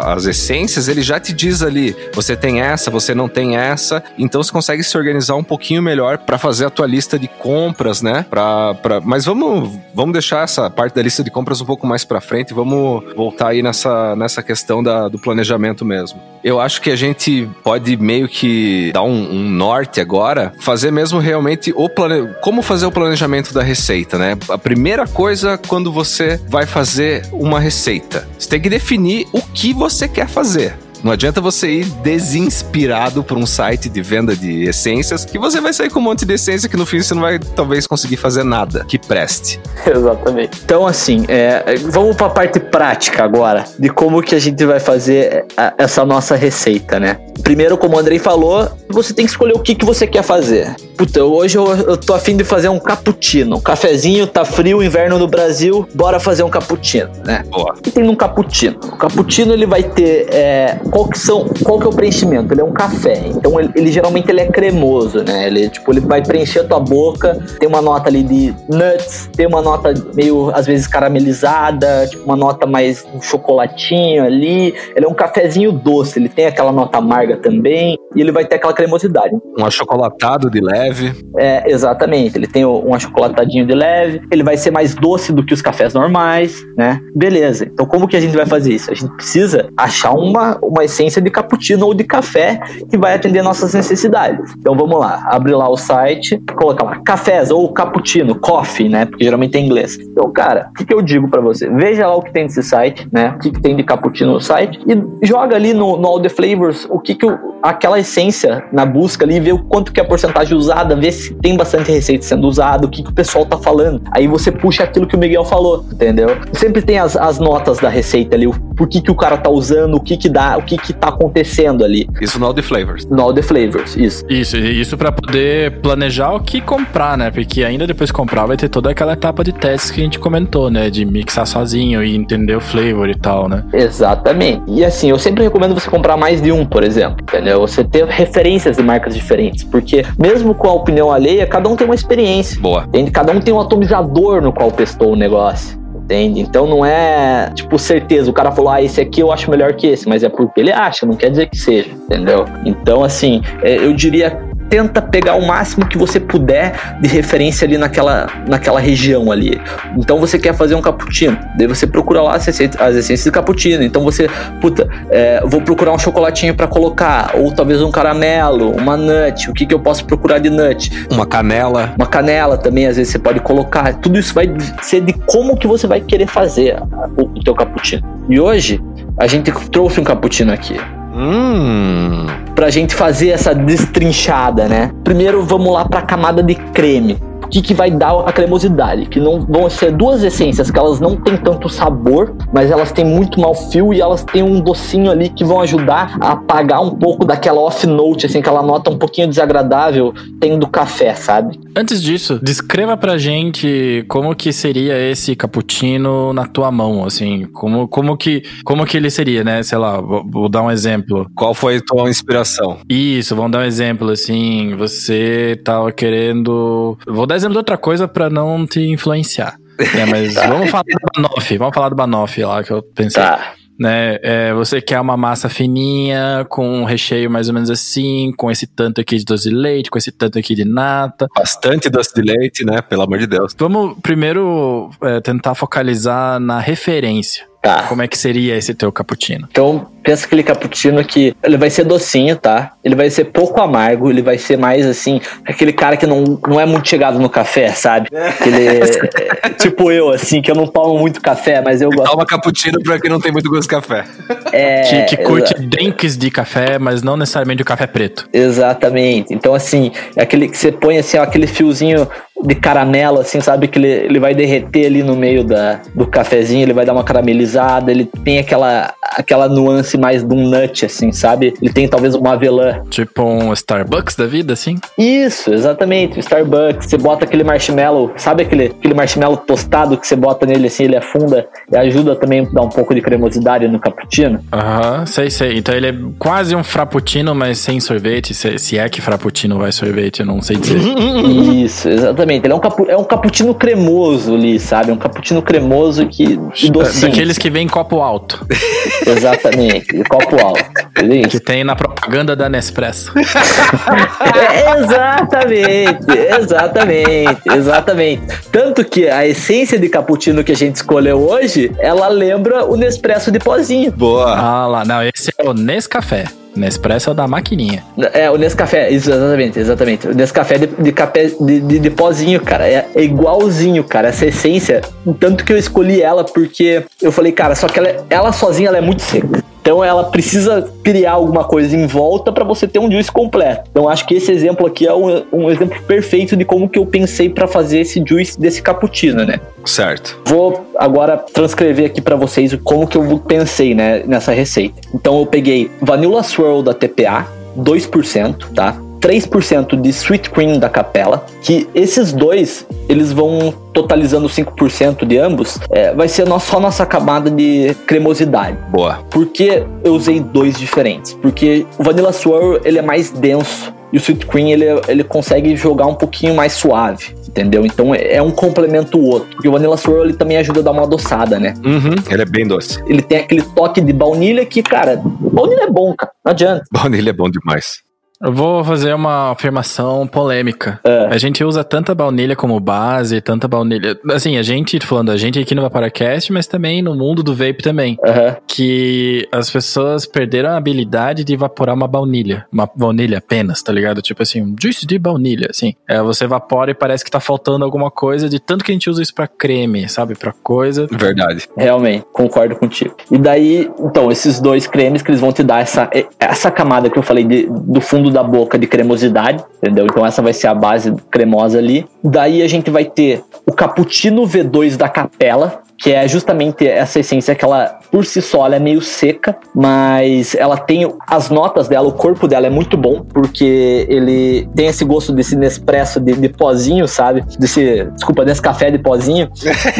as essências, ele já te diz ali: você tem essa, você não tem tem essa, então você consegue se organizar um pouquinho melhor para fazer a tua lista de compras, né? Pra, pra... Mas vamos, vamos deixar essa parte da lista de compras um pouco mais para frente, vamos voltar aí nessa, nessa questão da, do planejamento mesmo. Eu acho que a gente pode meio que dar um, um norte agora, fazer mesmo realmente o plane... como fazer o planejamento da receita, né? A primeira coisa quando você vai fazer uma receita, você tem que definir o que você quer fazer. Não adianta você ir desinspirado por um site de venda de essências que você vai sair com um monte de essência que no fim você não vai talvez conseguir fazer nada que preste. Exatamente. Então, assim, é, vamos para a parte prática agora de como que a gente vai fazer essa nossa receita, né? Primeiro, como o Andrei falou, você tem que escolher o que, que você quer fazer. Puta, hoje eu, eu tô afim de fazer um cappuccino. Um cafezinho, tá frio, inverno no Brasil, bora fazer um cappuccino, né? Boa. O que tem num cappuccino? O cappuccino, ele vai ter, é, qual que são, qual que é o preenchimento? Ele é um café, então ele, ele, geralmente ele é cremoso, né? Ele, tipo, ele vai preencher a tua boca, tem uma nota ali de nuts, tem uma nota meio, às vezes, caramelizada, tipo, uma nota mais um chocolatinho ali. Ele é um cafezinho doce, ele tem aquela nota amarga também, e ele vai ter aquela cremosidade. Um achocolatado de leve. É, exatamente. Ele tem um achocolatadinho de leve, ele vai ser mais doce do que os cafés normais, né? Beleza. Então, como que a gente vai fazer isso? A gente precisa achar uma, uma essência de cappuccino ou de café que vai atender nossas necessidades. Então, vamos lá. Abre lá o site, coloca lá cafés ou cappuccino, coffee, né? Porque geralmente é inglês. Então, cara, o que, que eu digo para você? Veja lá o que tem nesse site, né? O que, que tem de cappuccino no site e joga ali no, no All the Flavors o que, que o, aquela essência na busca ali, ver o quanto que é a porcentagem usada, ver se tem bastante receita sendo usada, o que, que o pessoal tá falando. Aí você puxa aquilo que o Miguel falou, entendeu? Sempre tem as, as notas da receita ali, o por que, que o cara tá usando, o que que dá, que que tá acontecendo ali. Isso no All the Flavors. No All the Flavors, isso. Isso, isso para poder planejar o que comprar, né? Porque ainda depois de comprar vai ter toda aquela etapa de testes que a gente comentou, né? De mixar sozinho e entender o flavor e tal, né? Exatamente. E assim, eu sempre recomendo você comprar mais de um, por exemplo, entendeu? Você ter referências de marcas diferentes, porque mesmo com a opinião alheia, cada um tem uma experiência. Boa. Entende? Cada um tem um atomizador no qual testou o negócio entende? Então não é, tipo, certeza. O cara falou, ah, esse aqui eu acho melhor que esse, mas é porque ele acha, não quer dizer que seja, entendeu? Então, assim, é, eu diria tenta pegar o máximo que você puder de referência ali naquela, naquela região ali. Então você quer fazer um cappuccino, daí você procura lá as essências, as essências de cappuccino. Então você, puta, é, vou procurar um chocolatinho para colocar, ou talvez um caramelo, uma nut. O que, que eu posso procurar de nut? Uma canela. Uma canela também, às vezes você pode colocar. Tudo isso vai ser de como que você vai querer fazer o, o teu cappuccino. E hoje a gente trouxe um cappuccino aqui. Hum. Pra gente fazer essa destrinchada, né? Primeiro vamos lá pra camada de creme que, que vai dar a cremosidade, que não vão ser duas essências que elas não têm tanto sabor, mas elas têm muito fio e elas têm um docinho ali que vão ajudar a apagar um pouco daquela off note, assim, aquela nota um pouquinho desagradável tem do café, sabe? Antes disso, descreva pra gente como que seria esse cappuccino na tua mão, assim, como, como que como que ele seria, né? Sei lá, vou, vou dar um exemplo. Qual foi a tua inspiração? Isso, vamos dar um exemplo, assim, você tava querendo... Vou dar exemplo de outra coisa para não te influenciar. Né? Mas tá. vamos falar do Banoff, vamos falar do Banoff lá que eu pensei. Tá. Né, é, você quer uma massa fininha, com um recheio mais ou menos assim, com esse tanto aqui de doce de leite, com esse tanto aqui de nata. Bastante doce de leite, né? Pelo amor de Deus. Vamos primeiro é, tentar focalizar na referência. Tá. Como é que seria esse teu cappuccino? Então, pensa aquele cappuccino que ele vai ser docinho, tá? Ele vai ser pouco amargo, ele vai ser mais assim, aquele cara que não, não é muito chegado no café, sabe? Aquele, tipo eu, assim, que eu não tomo muito café, mas eu gosto. Toma cappuccino pra quem não tem muito gosto de café. É, que, que curte drinks de café, mas não necessariamente o café preto. Exatamente. Então, assim, é aquele que você põe assim, ó, aquele fiozinho de caramelo, assim, sabe? Que ele, ele vai derreter ali no meio da, do cafezinho, ele vai dar uma caramelizada, ele tem aquela, aquela nuance mais de um nut, assim, sabe? Ele tem talvez uma avelã. Tipo um Starbucks da vida, assim? Isso, exatamente. Starbucks. Você bota aquele marshmallow, sabe aquele, aquele marshmallow tostado que você bota nele assim, ele afunda e ajuda também a dar um pouco de cremosidade no cappuccino? Aham, sei, sei. Então ele é quase um frappuccino, mas sem sorvete. Se, se é que frappuccino vai sorvete, eu não sei dizer. Isso, exatamente. Ele é um, capu, é um cappuccino cremoso ali, sabe? Um cappuccino cremoso que. Docinho. Daqueles que vem em copo alto. exatamente copo alto. É que tem na propaganda da Nespresso. é, exatamente, exatamente, exatamente. Tanto que a essência de cappuccino que a gente escolheu hoje, ela lembra o Nespresso de pozinho. Boa. Ah lá, não, esse é o Nescafé. Nespresso é da maquininha. É, o Nescafé, isso, exatamente, exatamente. O Nescafé de, de, café, de, de, de pozinho, cara, é, é, igualzinho, cara, essa essência. Tanto que eu escolhi ela porque eu falei, cara, só que ela, ela sozinha ela é muito seca Então ela precisa criar alguma coisa em volta para você ter um juice completo. Então acho que esse exemplo aqui é um, um exemplo perfeito de como que eu pensei para fazer esse juice desse cappuccino, né? Certo. Vou agora transcrever aqui para vocês como que eu pensei, né, nessa receita. Então eu peguei Vanilla Swirl da TPA, 2%, tá? 3% de sweet cream da capela, que esses dois, eles vão totalizando 5% de ambos, é, vai ser só nossa camada de cremosidade. Boa. Por que eu usei dois diferentes? Porque o Vanilla Swirl, ele é mais denso, e o Sweet Cream, ele, ele consegue jogar um pouquinho mais suave, entendeu? Então é um complemento o outro. Porque o Vanilla Swirl, ele também ajuda a dar uma adoçada, né? Uhum, ele é bem doce. Ele tem aquele toque de baunilha que, cara, baunilha é bom, cara. Não adianta. Baunilha é bom demais. Eu vou fazer uma afirmação polêmica. É. A gente usa tanta baunilha como base, tanta baunilha. Assim, a gente, falando a gente aqui no Vaporacast, mas também no mundo do vape também. Aham. Que as pessoas perderam a habilidade de evaporar uma baunilha. Uma baunilha apenas, tá ligado? Tipo assim, um juice de baunilha, assim. É, você evapora e parece que tá faltando alguma coisa de tanto que a gente usa isso pra creme, sabe? Pra coisa. Verdade. Realmente, concordo contigo. E daí, então, esses dois cremes que eles vão te dar essa, essa camada que eu falei de- do fundo da boca de cremosidade, entendeu? Então essa vai ser a base cremosa ali. Daí a gente vai ter o cappuccino V2 da Capela, que é justamente essa essência que ela, por si só, ela é meio seca, mas ela tem as notas dela, o corpo dela é muito bom, porque ele tem esse gosto desse Nespresso de, de pozinho, sabe? Desse, desculpa, desse café de pozinho.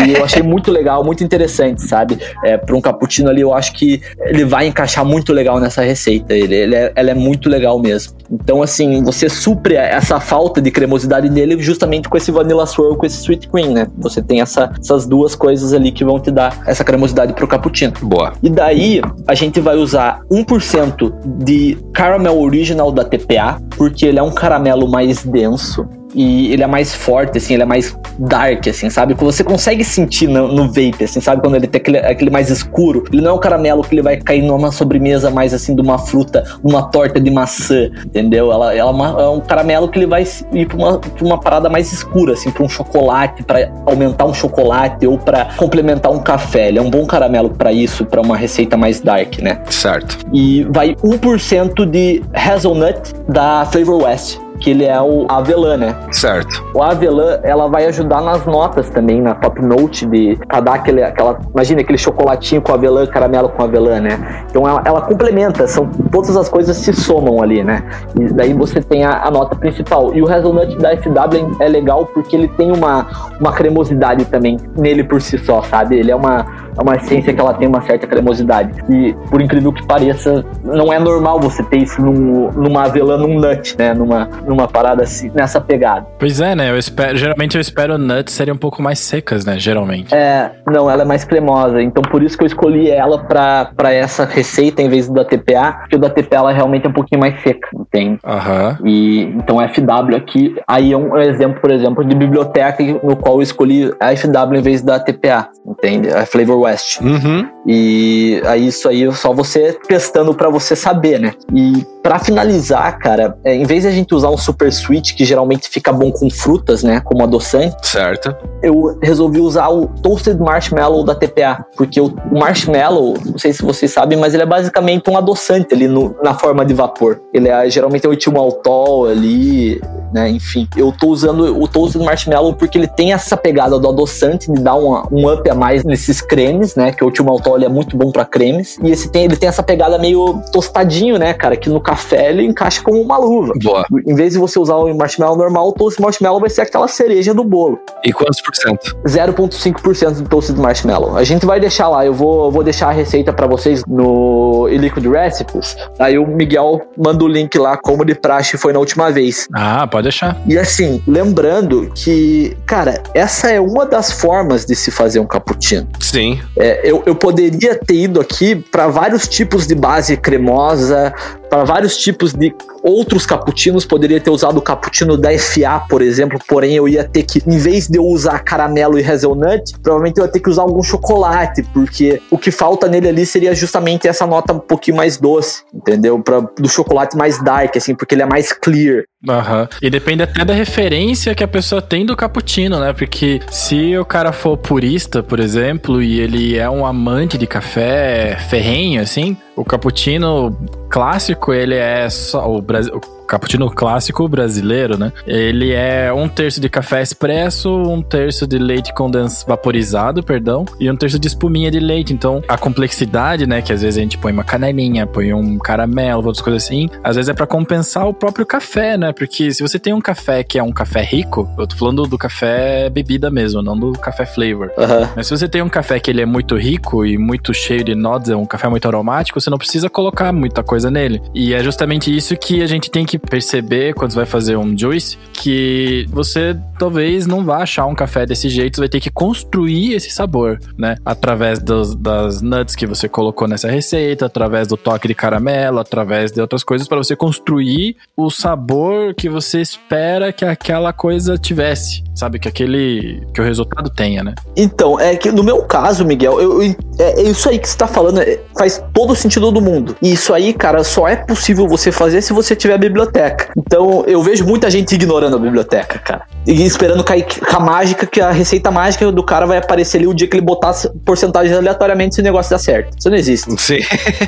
e eu achei muito legal, muito interessante, sabe? É, para um cappuccino ali, eu acho que ele vai encaixar muito legal nessa receita. Ele, ele é, ela é muito legal mesmo. Então, assim, você supre essa falta de cremosidade nele justamente com esse Vanilla Swirl, com esse Sweet Cream, né? Você tem essa- essas duas coisas ali que vão te dar essa cremosidade pro cappuccino. Boa. E daí a gente vai usar 1% de caramel original da TPA, porque ele é um caramelo mais denso. E ele é mais forte, assim, ele é mais dark, assim, sabe? Que você consegue sentir no, no vape, assim, sabe? Quando ele tem aquele, aquele mais escuro. Ele não é um caramelo que ele vai cair numa sobremesa mais, assim, de uma fruta, numa torta de maçã, entendeu? Ela, ela é uma- é um caramelo que ele vai ir pra uma, pra uma parada mais escura, assim, pra um chocolate, pra aumentar um chocolate ou pra complementar um café. Ele é um bom caramelo pra isso, pra uma receita mais dark, né? Certo. E vai 1% de hazelnut da Flavor West, que ele é o avelã, né? Certo. O avelã, ela vai ajudar nas notas também, na top note, de pra dar aquele, aquela. Imagina aquele chocolatinho com avelã, caramelo com avelã, né? Então ela, ela complementa, são todas as coisas se somam ali, né? E daí você tem a, a nota principal. E o hazelnut da FW é legal porque ele tem uma, uma cremosidade também nele por si só, sabe? Ele é uma, é uma essência que ela tem uma certa cremosidade. E por incrível que pareça, não é normal você ter isso num, numa avelã, num nut, né? Numa, numa parada assim, nessa pegada. Pois é, né? Eu espero, geralmente eu espero nuts serem um pouco mais secas, né? Geralmente. É, não, ela é mais cremosa. Então por isso que eu escolhi ela pra, pra essa receita em vez do da TPA, porque o da TPA ela realmente é um pouquinho mais seca, entende? Aham. E então FW aqui, aí é um exemplo, por exemplo, de biblioteca no qual eu escolhi a FW em vez da TPA, entende? A Flavor West. Uhum. E aí isso aí é só você testando pra você saber, né? E pra finalizar, cara, é, em vez de a gente usar um super sweet que geralmente fica bom com frutas, né, como adoçante, Certo. eu resolvi usar o Toasted Marshmallow da TPA, porque o marshmallow, não sei se vocês sabem, mas ele é basicamente um adoçante ali no- na forma de vapor. Ele é geralmente é o etilmaltol ali, né, enfim. Eu tô usando o Toasted Marshmallow porque ele tem essa pegada do adoçante, de dar uma- um up a mais nesses cremes, né, que o etilmaltol é muito bom pra cremes, e esse tem, ele tem essa pegada meio tostadinho, né, cara, que no café ele encaixa como uma luva. Boa. Em vez de você usar o marshmallow normal, o Toasted Marshmallow vai ser aquela cereja do bolo. E quantos por cento? 0,5% de toasted marshmallow. A gente vai deixar lá, eu vou, eu vou deixar a receita pra vocês no Liquid Recipes. Aí o Miguel manda o link lá, como de praxe foi na última vez. Ah, pode deixar. E assim, lembrando que, cara, essa é uma das formas de se fazer um cappuccino. Sim. É, eu, eu poderia ter ido aqui para vários tipos de base cremosa, para vários tipos de outros cappuccinos, poderia ter usado o cappuccino da FA, por exemplo, porém eu ia ter que, em vez de eu usar caramelo e hazelnut, provavelmente eu ia ter que usar algum chocolate, porque o que falta nele ali seria justamente essa nota um pouquinho mais doce, entendeu? Pra, do chocolate mais dark, assim, porque ele é mais clear. Aham. E depende até da referência que a pessoa tem do cappuccino, né? Porque se o cara for purista, por exemplo, e ele é um amante de café ferrenho, assim, o cappuccino clássico, ele é só o, o cappuccino clássico brasileiro, né? Ele é um terço de café expresso, um terço de leite condensado vaporizado, perdão, e um terço de espuminha de leite. Então, a complexidade, né, que às vezes a gente põe uma canelinha, põe um caramelo, outras coisas assim, às vezes é para compensar o próprio café, né? Porque se você tem um café que é um café rico, eu tô falando do café bebida mesmo, não do café flavor. Uhum. Mas se você tem um café que ele é muito rico e muito cheio de nodes, é um café muito aromático, você não precisa colocar muita coisa nele. E é justamente isso que a gente tem que perceber quando você vai fazer um juice, que você talvez não vá achar um café desse jeito, você vai ter que construir esse sabor, né? Através dos, das nuts que você colocou nessa receita, através do toque de caramelo, através de outras coisas para você construir o sabor que você espera que aquela coisa tivesse, sabe? Que aquele que o resultado tenha, né? Então, é que no meu caso, Miguel, eu é, é, isso aí que você tá falando é, faz todo o sentido do mundo. E isso aí, cara, só é possível você fazer se você tiver biblioteca. Então, eu vejo muita gente ignorando a biblioteca, cara. E esperando cair com a mágica, que a receita mágica do cara vai aparecer ali o dia que ele botar porcentagens aleatoriamente se o negócio dá certo. Isso não existe. Sim.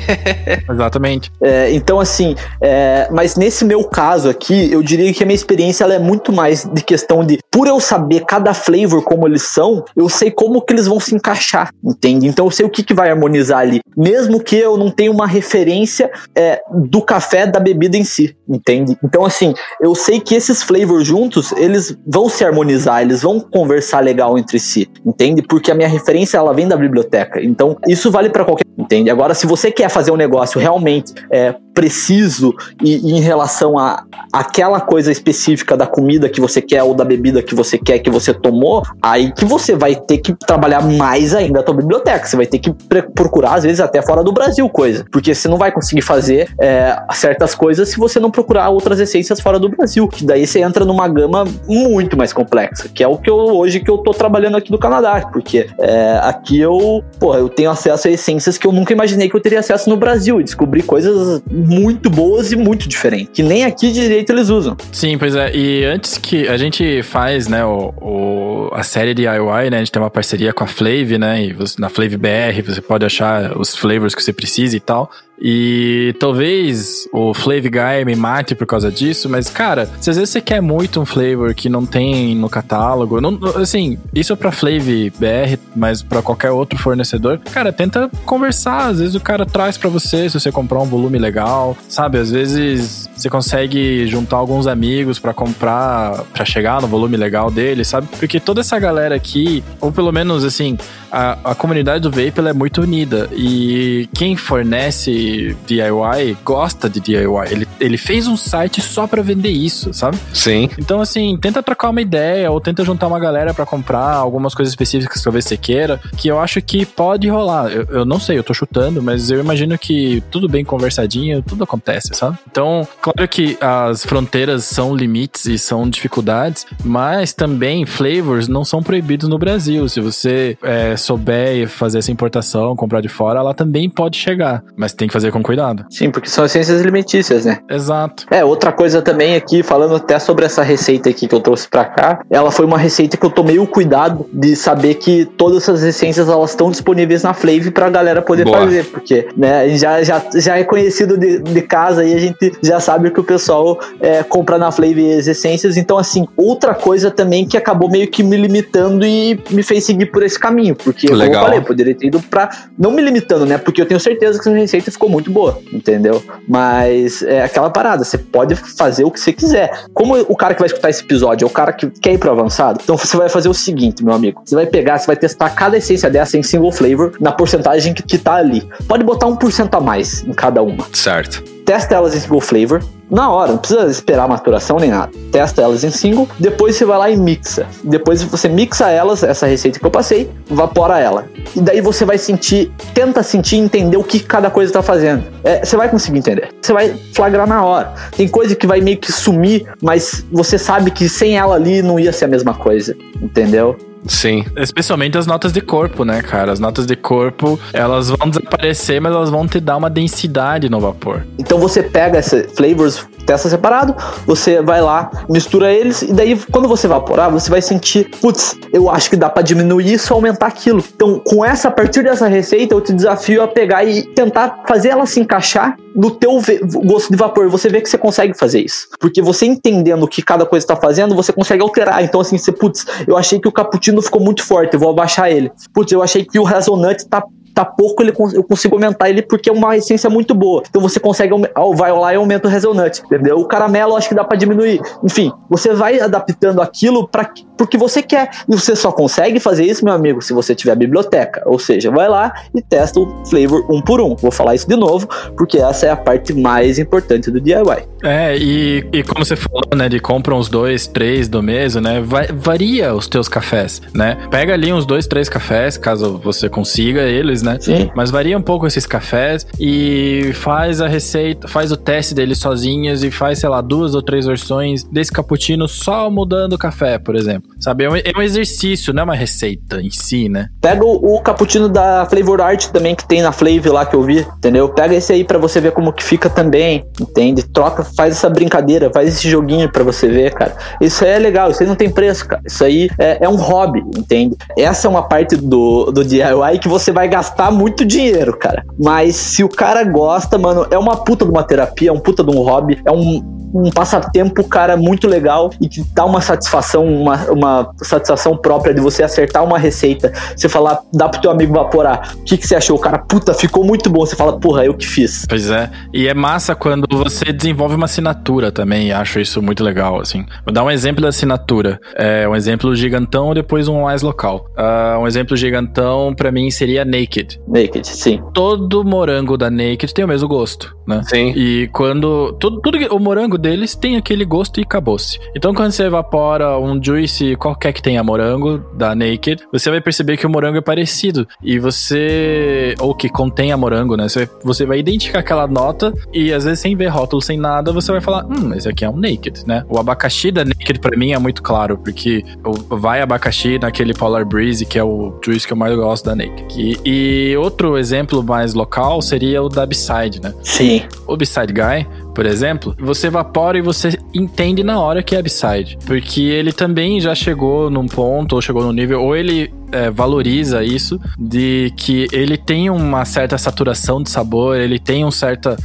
Exatamente. É, então, assim, é, mas nesse meu caso aqui, eu diria que a minha experiência ela é muito mais de questão de, por eu saber cada flavor como eles são, eu sei como que eles vão se encaixar, entende? Então eu sei o que, que vai harmonizar ali, mesmo que eu não tenha uma referência é, do café da bebida em si, entende? Então assim, eu sei que esses flavors juntos, eles vão se harmonizar, eles vão conversar legal entre si, entende? Porque a minha referência ela vem da biblioteca, então isso vale para qualquer, entende? Agora se você quer fazer um negócio realmente é, preciso e, e, em relação a aquela coisa específica da comida que você quer ou da bebida que você quer que você tomou, aí que você vai ter que trabalhar mais ainda a tua biblioteca. Você vai ter que procurar, às vezes, até fora do Brasil coisa. Porque você não vai conseguir fazer é, certas coisas se você não procurar outras essências fora do Brasil. Que daí você entra numa gama muito mais complexa, que é o que eu hoje que eu tô trabalhando aqui no Canadá. Porque é, aqui eu, porra, eu tenho acesso a essências que eu nunca imaginei que eu teria acesso no Brasil. E descobri coisas muito boas e muito diferentes. Que nem aqui direito eles usam. Sim, pois é. E antes que a gente faz, né, o, o a série de DIY, né? A gente tem uma parceria com a Flav, né? E você, na Flav BR você pode achar os flavors que você precisa e tal. E talvez o Flavor Guy me mate por causa disso, mas, cara, se às vezes você quer muito um flavor que não tem no catálogo, não, assim, isso é pra Flav BR, mas para qualquer outro fornecedor, cara, tenta conversar. Às vezes o cara traz para você, se você comprar um volume legal, sabe? Às vezes você consegue juntar alguns amigos para comprar, para chegar no volume legal dele, sabe? Porque toda essa galera aqui, ou pelo menos assim, a, a comunidade do Vape é muito unida e quem fornece DIY gosta de DIY. Ele, ele fez um site só para vender isso, sabe? Sim. Então, assim, tenta trocar uma ideia ou tenta juntar uma galera para comprar algumas coisas específicas que talvez você queira, que eu acho que pode rolar. Eu, eu não sei, eu tô chutando, mas eu imagino que tudo bem conversadinho, tudo acontece, sabe? Então, claro que as fronteiras são limites e são dificuldades, mas também flavors não são proibidos no Brasil. Se você é, souber fazer essa importação, comprar de fora, ela também pode chegar, mas tem que fazer com cuidado. Sim, porque são essências alimentícias, né? Exato. É, outra coisa também aqui, falando até sobre essa receita aqui que eu trouxe para cá, ela foi uma receita que eu tomei o cuidado de saber que todas essas essências elas estão disponíveis na Flav pra galera poder Boa. fazer, porque, né, já, já, já é conhecido de, de casa e a gente já sabe que o pessoal é, compra na Flav as essências, então assim, outra coisa também que acabou meio que me limitando e me fez seguir por esse caminho, porque, Legal. como eu falei, eu poderia ter ido pra, não me limitando, né, porque eu tenho certeza que essa receita ficou muito boa, entendeu? Mas é aquela parada, você pode fazer o que você quiser. Como o cara que vai escutar esse episódio é o cara que quer ir pro avançado, então você vai fazer o seguinte, meu amigo. Você vai pegar, você vai testar cada essência dessa em single flavor na porcentagem que, que tá ali. Pode botar 1% a mais em cada uma. Certo testa elas em single flavor, na hora, não precisa esperar a maturação nem nada. Testa elas em single, depois você vai lá e mixa. Depois você mixa elas, essa receita que eu passei, evapora ela. E daí você vai sentir, tenta sentir e entender o que cada coisa está fazendo. É, você vai conseguir entender. Você vai flagrar na hora. Tem coisa que vai meio que sumir, mas você sabe que sem ela ali não ia ser a mesma coisa, entendeu? Sim. Especialmente as notas de corpo, né, cara? As notas de corpo, elas vão desaparecer, mas elas vão te dar uma densidade no vapor. Então você pega esses flavors, testa separado, você vai lá, mistura eles, e daí quando você evaporar, você vai sentir, putz, eu acho que dá para diminuir isso, aumentar aquilo. Então, com essa, a partir dessa receita, eu te desafio a pegar e tentar fazer ela se encaixar no teu gosto de vapor. Você vê que você consegue fazer isso. Porque você entendendo o que cada coisa está fazendo, você consegue alterar. Então, assim, você, putz, eu achei que o cappuccino ficou muito forte, eu vou abaixar ele. Putz, eu achei que o hazelnut tá pouco, ele, eu consigo aumentar ele porque é uma essência muito boa. Então você consegue, vai lá e aumenta o resonante, entendeu? O caramelo acho que dá para diminuir. Enfim, você vai adaptando aquilo para porque você quer. E você só consegue fazer isso, meu amigo, se você tiver a biblioteca. Ou seja, vai lá e testa o flavor um por um. Vou falar isso de novo, porque essa é a parte mais importante do DIY. É, e, e como você falou, né, de compra uns dois, três do mês, né, vai, varia os teus cafés, né? Pega ali uns dois, três cafés, caso você consiga eles, né? Sim. Mas varia um pouco esses cafés e faz a receita, faz o teste deles sozinhos e faz, sei lá, duas ou três versões desse cappuccino só mudando o café, por exemplo. Sabe? É um, é um exercício, não é uma receita em si, né? Pega o, o cappuccino da Flavor Art também que tem na Flavor lá que eu vi, entendeu? Pega esse aí para você ver como que fica também, entende? Troca, faz essa brincadeira, faz esse joguinho para você ver, cara. Isso aí é legal, isso aí não tem preço, cara. Isso aí é, é um hobby, entende? Essa é uma parte do, do DIY que você vai gastar muito dinheiro, cara. Mas se o cara gosta, mano, é uma puta de uma terapia, é um puta de um hobby, é um um passatempo, cara, muito legal e que dá uma satisfação, uma, uma satisfação própria de você acertar uma receita. Você falar, dá pro teu amigo vaporar. O que, que você achou? O cara, puta, ficou muito bom. Você fala, porra, eu que fiz. Pois é. E é massa quando você desenvolve uma assinatura também. Acho isso muito legal, assim. Vou dar um exemplo da assinatura. É um exemplo gigantão, depois um mais local. Uh, um exemplo gigantão, para mim, seria Naked. Naked, sim. Todo morango da Naked tem o mesmo gosto, né? Sim. E quando. Tudo, tudo o morango deles tem aquele gosto e acabou-se. Então, quando você evapora um juice qualquer que tenha morango da Naked, você vai perceber que o morango é parecido. E você. Ou que contenha morango, né? Você, você vai identificar aquela nota e às vezes sem ver rótulo, sem nada, você vai falar: hum, esse aqui é um Naked, né? O abacaxi da Naked para mim é muito claro, porque vai abacaxi naquele Polar Breeze, que é o juice que eu mais gosto da Naked. E, e outro exemplo mais local seria o da Beside, né? Sim. O Beside Guy, por exemplo, você evapora e você entende na hora que é upside. Porque ele também já chegou num ponto, ou chegou num nível, ou ele é, valoriza isso, de que ele tem uma certa saturação de sabor, ele tem um certo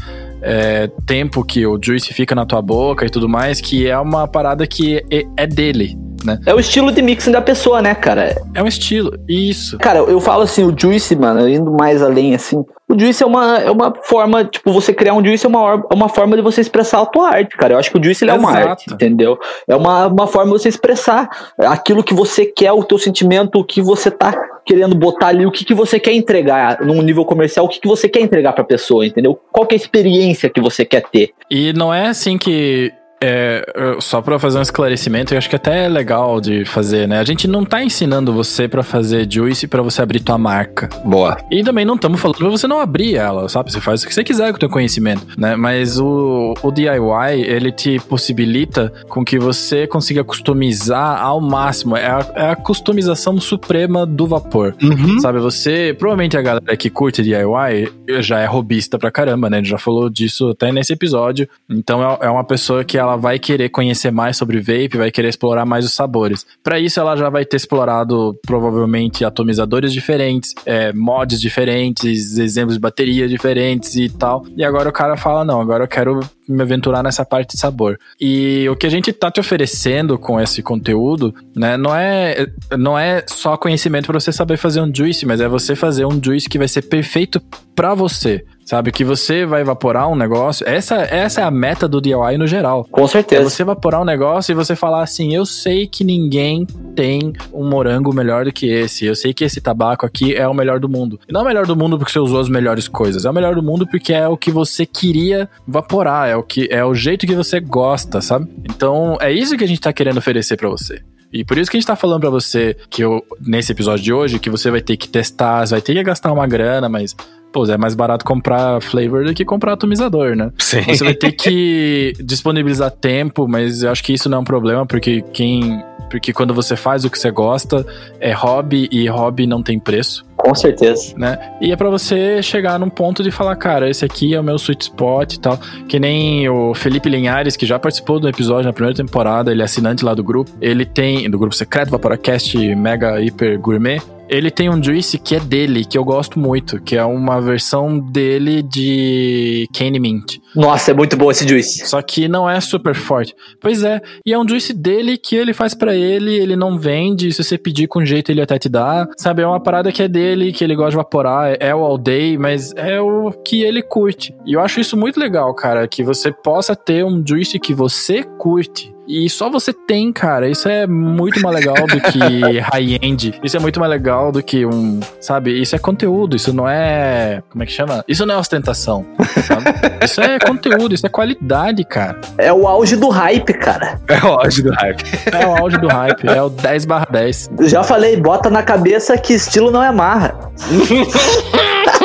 é, tempo que o juice fica na tua boca e tudo mais, que é uma parada que é, é dele. Né? É o estilo de mixing da pessoa, né, cara? É um estilo, isso. Cara, eu falo assim, o Juice, mano, indo mais além, assim, o Juice é uma, é uma forma, tipo, você criar um Juice é uma, é uma forma de você expressar a tua arte, cara. Eu acho que o Juice é uma arte, entendeu? É uma, uma forma de você expressar aquilo que você quer, o teu sentimento, o que você tá querendo botar ali, o que, que você quer entregar num nível comercial, o que, que você quer entregar pra pessoa, entendeu? Qual que é a experiência que você quer ter. E não é assim que é, só para fazer um esclarecimento, eu acho que até é legal de fazer, né? A gente não tá ensinando você para fazer juice para você abrir tua marca. Boa. E também não estamos falando pra você não abrir ela, sabe? Você faz o que você quiser com o teu conhecimento, né? Mas o, o DIY, ele te possibilita com que você consiga customizar ao máximo. É a, é a customização suprema do vapor, uhum. sabe? Você, provavelmente a galera que curte DIY já é robista pra caramba, né? A gente já falou disso até nesse episódio. Então é, é uma pessoa que ela vai querer conhecer mais sobre vape, vai querer explorar mais os sabores. Para isso, ela já vai ter explorado provavelmente atomizadores diferentes, é, mods diferentes, exemplos de baterias diferentes e tal. E agora o cara fala: não, agora eu quero me aventurar nessa parte de sabor. E o que a gente tá te oferecendo com esse conteúdo, né, não é, não é só conhecimento para você saber fazer um juice, mas é você fazer um juice que vai ser perfeito para você sabe? Que você vai evaporar um negócio. Essa, essa é a meta do DIY no geral. Com É certeza. você evaporar um negócio e você falar assim: eu sei que ninguém tem um morango melhor do que esse. Eu sei que esse tabaco aqui é o melhor do mundo. E não é o melhor do mundo porque você usou as melhores coisas. É o melhor do mundo porque é o que você queria evaporar. É o, que, é o jeito que você gosta, sabe? Então é isso que a gente tá querendo oferecer pra você. E por isso que a gente tá falando pra você que eu, nesse episódio de hoje, que você vai ter que testar, você vai ter que gastar uma grana, mas, pô, é mais barato comprar flavor do que comprar atomizador, né? Sim. Você vai ter que disponibilizar tempo, mas eu acho que isso não é um problema, porque quem. Porque quando você faz o que você gosta, é hobby e hobby não tem preço, Com certeza. né? E é pra você chegar num ponto de falar, cara, esse aqui é o meu sweet spot e tal. Que nem o Felipe Linhares, que já participou do episódio na primeira temporada, ele é assinante lá do grupo. Ele tem, do grupo secreto Vaporacast Mega Hiper Gourmet. Ele tem um juice que é dele, que eu gosto muito, que é uma versão dele de Cane Mint. Nossa, é muito bom esse juice. Só que não é super forte. Pois é, e é um juice dele que ele faz pra ele, ele não vende, se você pedir com jeito ele até te dá. Sabe, é uma parada que é dele, que ele gosta de evaporar, é, é o all day, mas é o que ele curte. E eu acho isso muito legal, cara, que você possa ter um juice que você curte. E só você tem, cara. Isso é muito mais legal do que high-end. Isso é muito mais legal do que um. Sabe? Isso é conteúdo. Isso não é. Como é que chama? Isso não é ostentação. Sabe? isso é conteúdo. Isso é qualidade, cara. É o auge do hype, cara. É o auge do hype. É o auge do hype. É o 10 barra 10. Eu já falei, bota na cabeça que estilo não é marra.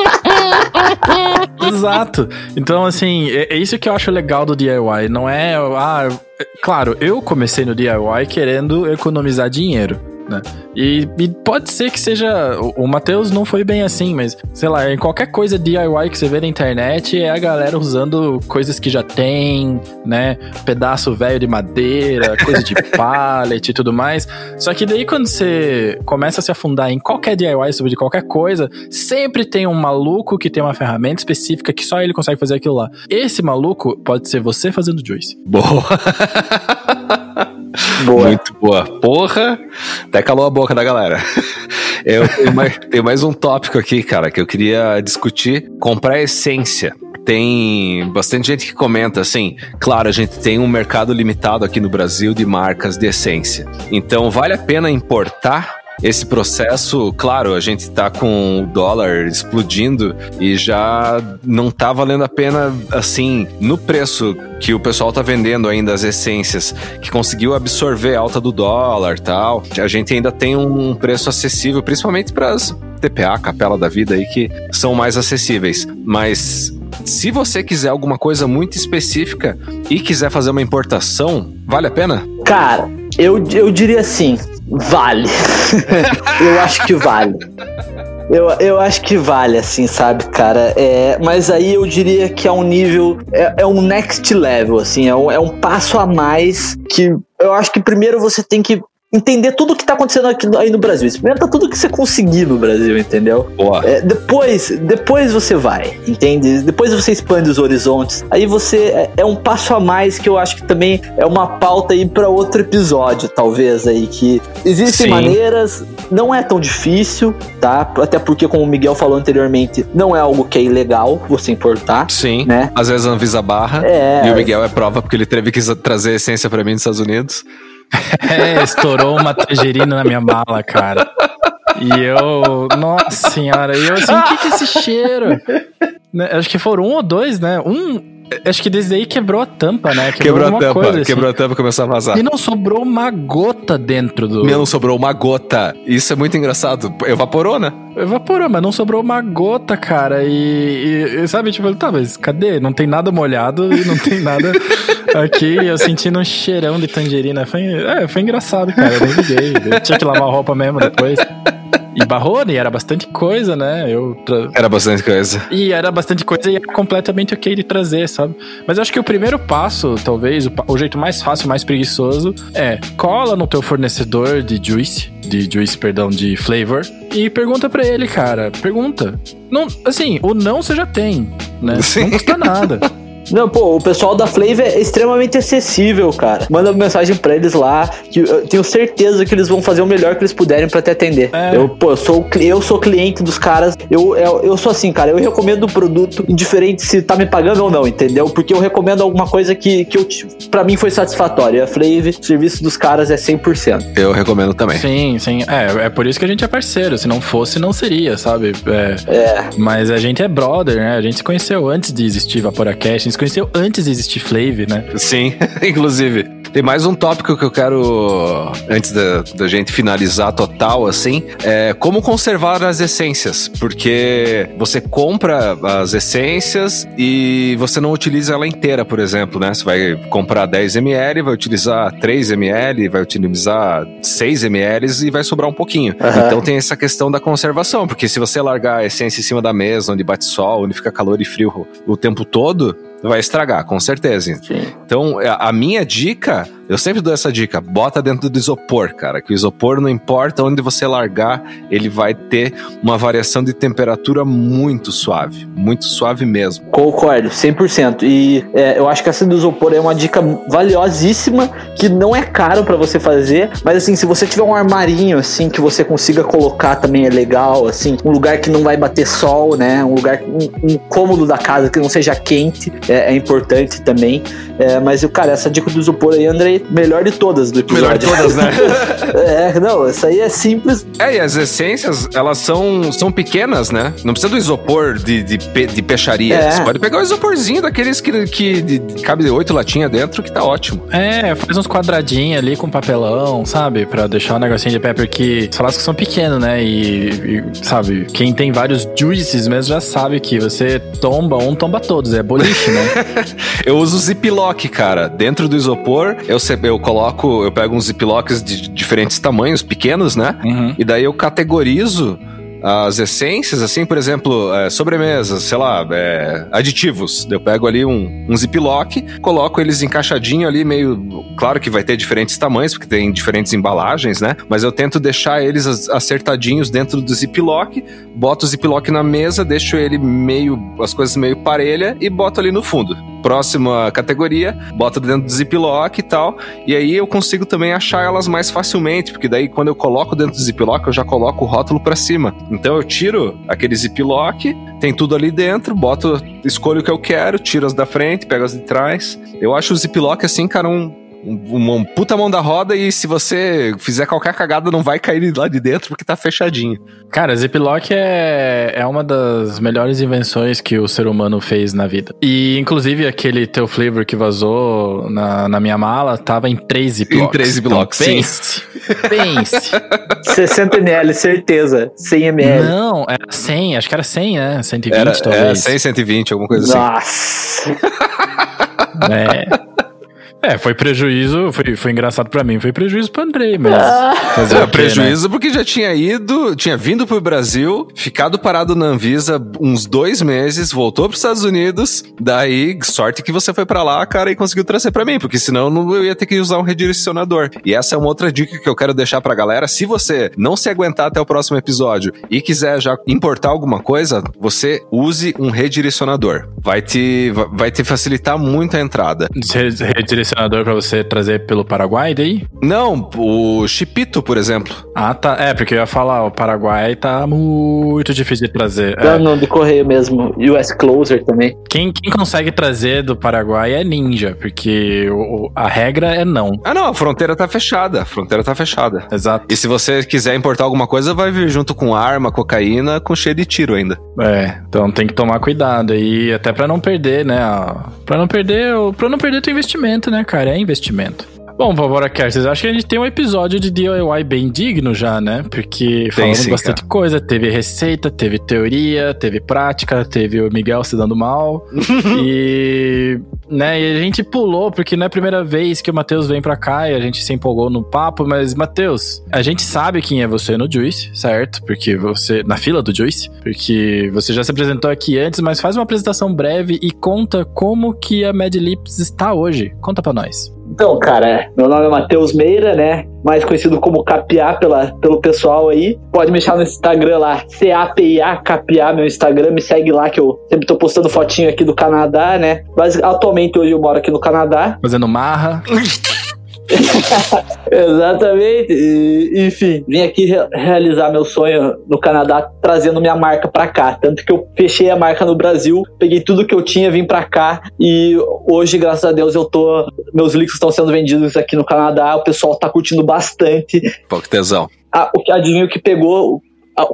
Exato. Então, assim, é, é isso que eu acho legal do DIY. Não é. Ah, é- claro, eu comecei no DIY querendo economizar dinheiro. Né? E, e pode ser que seja. O, o Matheus não foi bem assim, mas sei lá, em qualquer coisa DIY que você vê na internet é a galera usando coisas que já tem, né? Pedaço velho de madeira, coisa de pallet e tudo mais. Só que daí quando você começa a se afundar em qualquer DIY sobre qualquer coisa, sempre tem um maluco que tem uma ferramenta específica que só ele consegue fazer aquilo lá. Esse maluco pode ser você fazendo juice. Boa. Boa. Muito boa. Porra, até calou a boca da galera. Eu tenho mais, tenho mais um tópico aqui, cara, que eu queria discutir. Comprar essência. Tem bastante gente que comenta assim, claro, a gente tem um mercado limitado aqui no Brasil de marcas de essência. Então, vale a pena importar esse processo, claro, a gente tá com o dólar explodindo e já não tá valendo a pena, assim, no preço que o pessoal tá vendendo ainda as essências, que conseguiu absorver a alta do dólar tal. A gente ainda tem um preço acessível, principalmente para as TPA, capela da vida aí, que são mais acessíveis. Mas se você quiser alguma coisa muito específica e quiser fazer uma importação, vale a pena? Cara, eu, eu diria assim, vale. eu acho que vale. Eu, eu acho que vale, assim, sabe, cara? É, mas aí eu diria que é um nível. É, é um next level, assim, é um, é um passo a mais que eu acho que primeiro você tem que entender tudo que tá acontecendo aqui aí no Brasil. Experimenta tudo que você conseguir no Brasil, entendeu? Boa. É, depois, depois você vai, entende? Depois você expande os horizontes. Aí você é, é um passo a mais que eu acho que também é uma pauta aí para outro episódio, talvez aí que existem Sim. maneiras, não é tão difícil, tá? Até porque como o Miguel falou anteriormente, não é algo que é ilegal você importar, Sim. né? Às vezes a Anvisa barra. É. E o Miguel é prova porque ele teve que trazer essência pra mim dos Estados Unidos. É, estourou uma tangerina na minha mala, cara. E eu. Nossa senhora, e eu assim, o que, que é esse cheiro? Né, Acho que foram um ou dois, né? Um. Acho que desde aí quebrou a tampa, né? Quebrou a alguma tampa, coisa, assim. quebrou a tampa e começou a vazar. E não sobrou uma gota dentro do. Não sobrou uma gota. Isso é muito engraçado. Evaporou, né? Evaporou, mas não sobrou uma gota, cara. E, e- e, sabe, tipo, tá, mas cadê? Não tem nada molhado e não tem nada aqui. Eu sentindo um cheirão de tangerina. Foi, é, foi engraçado, cara. Eu nem liguei. Eu tinha que lavar a roupa mesmo depois. E barrou, e era bastante coisa, né? Eu tra- Era bastante coisa. e era bastante coisa e era completamente ok de trazer, sabe? Mas eu acho que o primeiro passo, talvez, o, o jeito mais fácil, mais preguiçoso, é cola no teu fornecedor de juice, de juice, perdão, de flavor, e pergunta pra ele, cara. Pergunta. Não, assim, o não você já tem, né? Sim. Não custa nada. Não, pô, o pessoal da Flavor é extremamente acessível, cara. Manda mensagem pra eles lá, que eu tenho certeza que eles vão fazer o melhor que eles puderem pra te atender. É. Eu, pô, eu sou, eu sou cliente dos caras, eu, eu, eu sou assim, cara, eu recomendo o produto, indiferente se tá me pagando ou não, entendeu? Porque eu recomendo alguma coisa que, que eu, pra mim foi satisfatória. A Flavor, o serviço dos caras é 100%. Eu recomendo também. Sim, sim. É, é por isso que a gente é parceiro. Se não fosse, não seria, sabe? É, É. Mas a gente é brother, né? A gente se conheceu antes de existir Vaporacast, a gente se conheceu antes de existir Flave, né? Sim, inclusive. Tem mais um tópico que eu quero, antes da, da gente finalizar total, assim, é como conservar as essências. Porque você compra as essências e você não utiliza ela inteira, por exemplo, né? Você vai comprar 10 ml, vai utilizar 3 ml, vai utilizar 6 ml e vai sobrar um pouquinho. Aham. Então tem essa questão da conservação, porque se você largar a essência em cima da mesa, onde bate sol, onde fica calor e frio o tempo todo, vai estragar, com certeza. Sim. Então, a a minha dica, eu sempre dou essa dica, bota dentro do isopor, cara, que o isopor não importa onde você largar, ele vai ter uma variação de temperatura muito suave, muito suave mesmo. Concordo, 100%. E é, eu acho que essa do isopor é uma dica valiosíssima, que não é caro pra você fazer, mas assim, se você tiver um armarinho, assim, que você consiga colocar também é legal, assim, um lugar que não vai bater sol, né, um lugar, um, um cômodo da casa que não seja quente, é, é importante também. É, mas, cara, essa dica do isopor aí, Andrei, melhor de todas do episódio. Melhor de todas, né? é, não, essa aí é simples. É, e as essências, elas são, são pequenas, né? Não precisa do isopor de, de, pe- de peixaria. É. Você pode pegar o isoporzinho daqueles que, que de- de- cabe oito latinhas dentro, que tá ótimo. É, faz uns quadradinhos ali com papelão, sabe? Pra deixar o negocinho de pé, porque os frascos são pequenos, né? E, e, sabe, quem tem vários juices mesmo já sabe que você tomba um, tomba todos. É boliche, né? Eu uso ziplock, cara. Dentro do isopor, eu, eu coloco, eu pego uns ziplocks de diferentes tamanhos, pequenos, né? Uhum. E daí eu categorizo as essências, assim, por exemplo, é, sobremesas, sei lá, é, aditivos. Eu pego ali um, um ziplock, coloco eles encaixadinho ali, meio. Claro que vai ter diferentes tamanhos, porque tem diferentes embalagens, né? Mas eu tento deixar eles acertadinhos dentro do ziplock, boto o ziplock na mesa, deixo ele meio. as coisas meio parelha e boto ali no fundo. Próxima categoria, boto dentro do ziplock e tal. E aí eu consigo também achar elas mais facilmente, porque daí quando eu coloco dentro do ziplock, eu já coloco o rótulo pra cima. Então eu tiro aquele ziplock, tem tudo ali dentro, boto, escolho o que eu quero, tiro as da frente, pego as de trás. Eu acho o ziplock assim, cara, um- uma puta mão da roda e se você fizer qualquer cagada não vai cair lá de dentro porque tá fechadinho. Cara, Ziploc é, é uma das melhores invenções que o ser humano fez na vida. E, inclusive, aquele teu flavor que vazou na, na minha mala tava em três Ziplocs. Em três Ziplocs, sim. pense, pense. 60 ml, certeza. 100 ml. Não, era 100, acho que era 100, né? 120 Era, talvez. é, 100, 120, alguma coisa assim. Nossa. É. É, foi prejuízo, foi, foi engraçado pra mim, foi prejuízo pro Andrei, mas Ah. fazer É, quê, prejuízo porque já tinha ido, tinha vindo pro Brasil, ficado parado na Anvisa uns dois meses, voltou pros Estados Unidos, daí sorte que você foi pra lá, cara, e conseguiu trazer pra mim, porque senão não- eu ia ter que usar um redirecionador. E essa é uma outra dica que eu quero deixar pra galera, se você não se aguentar até o próximo episódio e quiser já importar alguma coisa, você use um redirecionador. Vai te, va- vai te facilitar muito a entrada. Re- Pra você trazer pelo Paraguai daí? Não, o Chipito, por exemplo. Ah, tá. É, porque eu ia falar, o Paraguai tá muito difícil de trazer. É. Não, não, de correio mesmo. US Closer também. Quem, quem consegue trazer do Paraguai é ninja, porque o- o- a regra é não. Ah, não, a fronteira tá fechada. A fronteira tá fechada. Exato. E se você quiser importar alguma coisa, vai vir junto com arma, cocaína, com cheio de tiro ainda. É, então tem que tomar cuidado aí, até pra não perder, né? a- Pra não perder, o- pra não perder teu investimento, né, cara? É investimento. Bom, Bora Casters, acho que a gente tem um episódio de DIY bem digno já, né? Porque falamos sim, bastante coisa. Teve receita, teve teoria, teve prática, teve o Miguel se dando mal. e, né, e a gente pulou, porque não é a primeira vez que o Matheus vem pra cá e a gente se empolgou no papo, mas, Matheus, a gente sabe quem é você no Juice, certo? Porque você. Na fila do Juice, porque você já se apresentou aqui antes, mas faz uma apresentação breve e conta como que a Mad Lips está hoje. Conta pra nós. Então, cara, meu nome é Matheus Meira, né? Mais conhecido como Capiá pela, pelo pessoal aí. Pode me achar no Instagram lá, C-A-P-I-A, Capiá, meu Instagram. Me segue lá que eu sempre tô postando fotinho aqui do Canadá, né? Mas atualmente hoje eu moro aqui no Canadá. Fazendo marra. Exatamente. E, enfim, vim aqui re realizar meu sonho no Canadá, trazendo minha marca para cá. Tanto que eu fechei a marca no Brasil, peguei tudo que eu tinha, vim para cá e hoje, graças a Deus, eu tô. Meus líquidos estão sendo vendidos aqui no Canadá. O pessoal tá curtindo bastante. Pô, que tesão. Ah, o que que pegou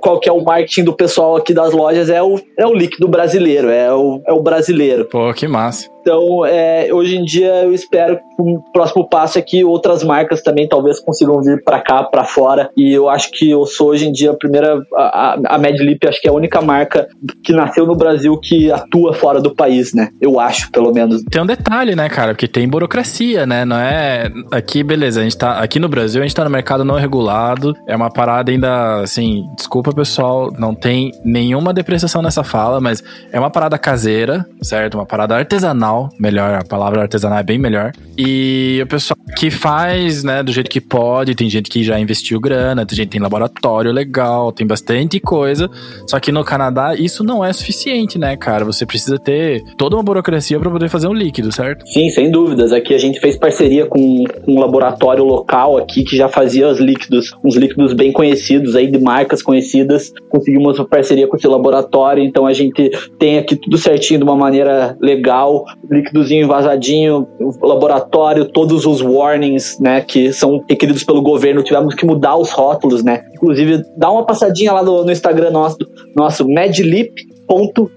qual que é o marketing do pessoal aqui das lojas é o, é o líquido brasileiro, é o, é o brasileiro. Pô, que massa. Então, é, hoje em dia, eu espero que o próximo passo é que outras marcas também talvez consigam vir para cá, para fora. E eu acho que eu sou hoje em dia a primeira, a, a Medlip, acho que é a única marca que nasceu no Brasil que atua fora do país, né? Eu acho, pelo menos. Tem um detalhe, né, cara? Porque tem burocracia, né? Não é. Aqui, beleza, a gente tá. Aqui no Brasil, a gente tá no mercado não regulado. É uma parada ainda, assim, desculpa, pessoal, não tem nenhuma depreciação nessa fala, mas é uma parada caseira, certo? Uma parada artesanal melhor, a palavra artesanal é bem melhor. E o pessoal que faz, né, do jeito que pode, tem gente que já investiu grana, tem gente que tem laboratório legal, tem bastante coisa. Só que no Canadá isso não é suficiente, né, cara? Você precisa ter toda uma burocracia para poder fazer um líquido, certo? Sim, sem dúvidas. Aqui a gente fez parceria com um laboratório local aqui que já fazia os líquidos, uns líquidos bem conhecidos aí de marcas conhecidas. Conseguimos uma parceria com esse laboratório, então a gente tem aqui tudo certinho de uma maneira legal líquidozinho vazadinho, laboratório, todos os warnings, né, que são requeridos pelo governo, tivemos que mudar os rótulos, né? Inclusive, dá uma passadinha lá no, no Instagram nosso, nosso medlip.vape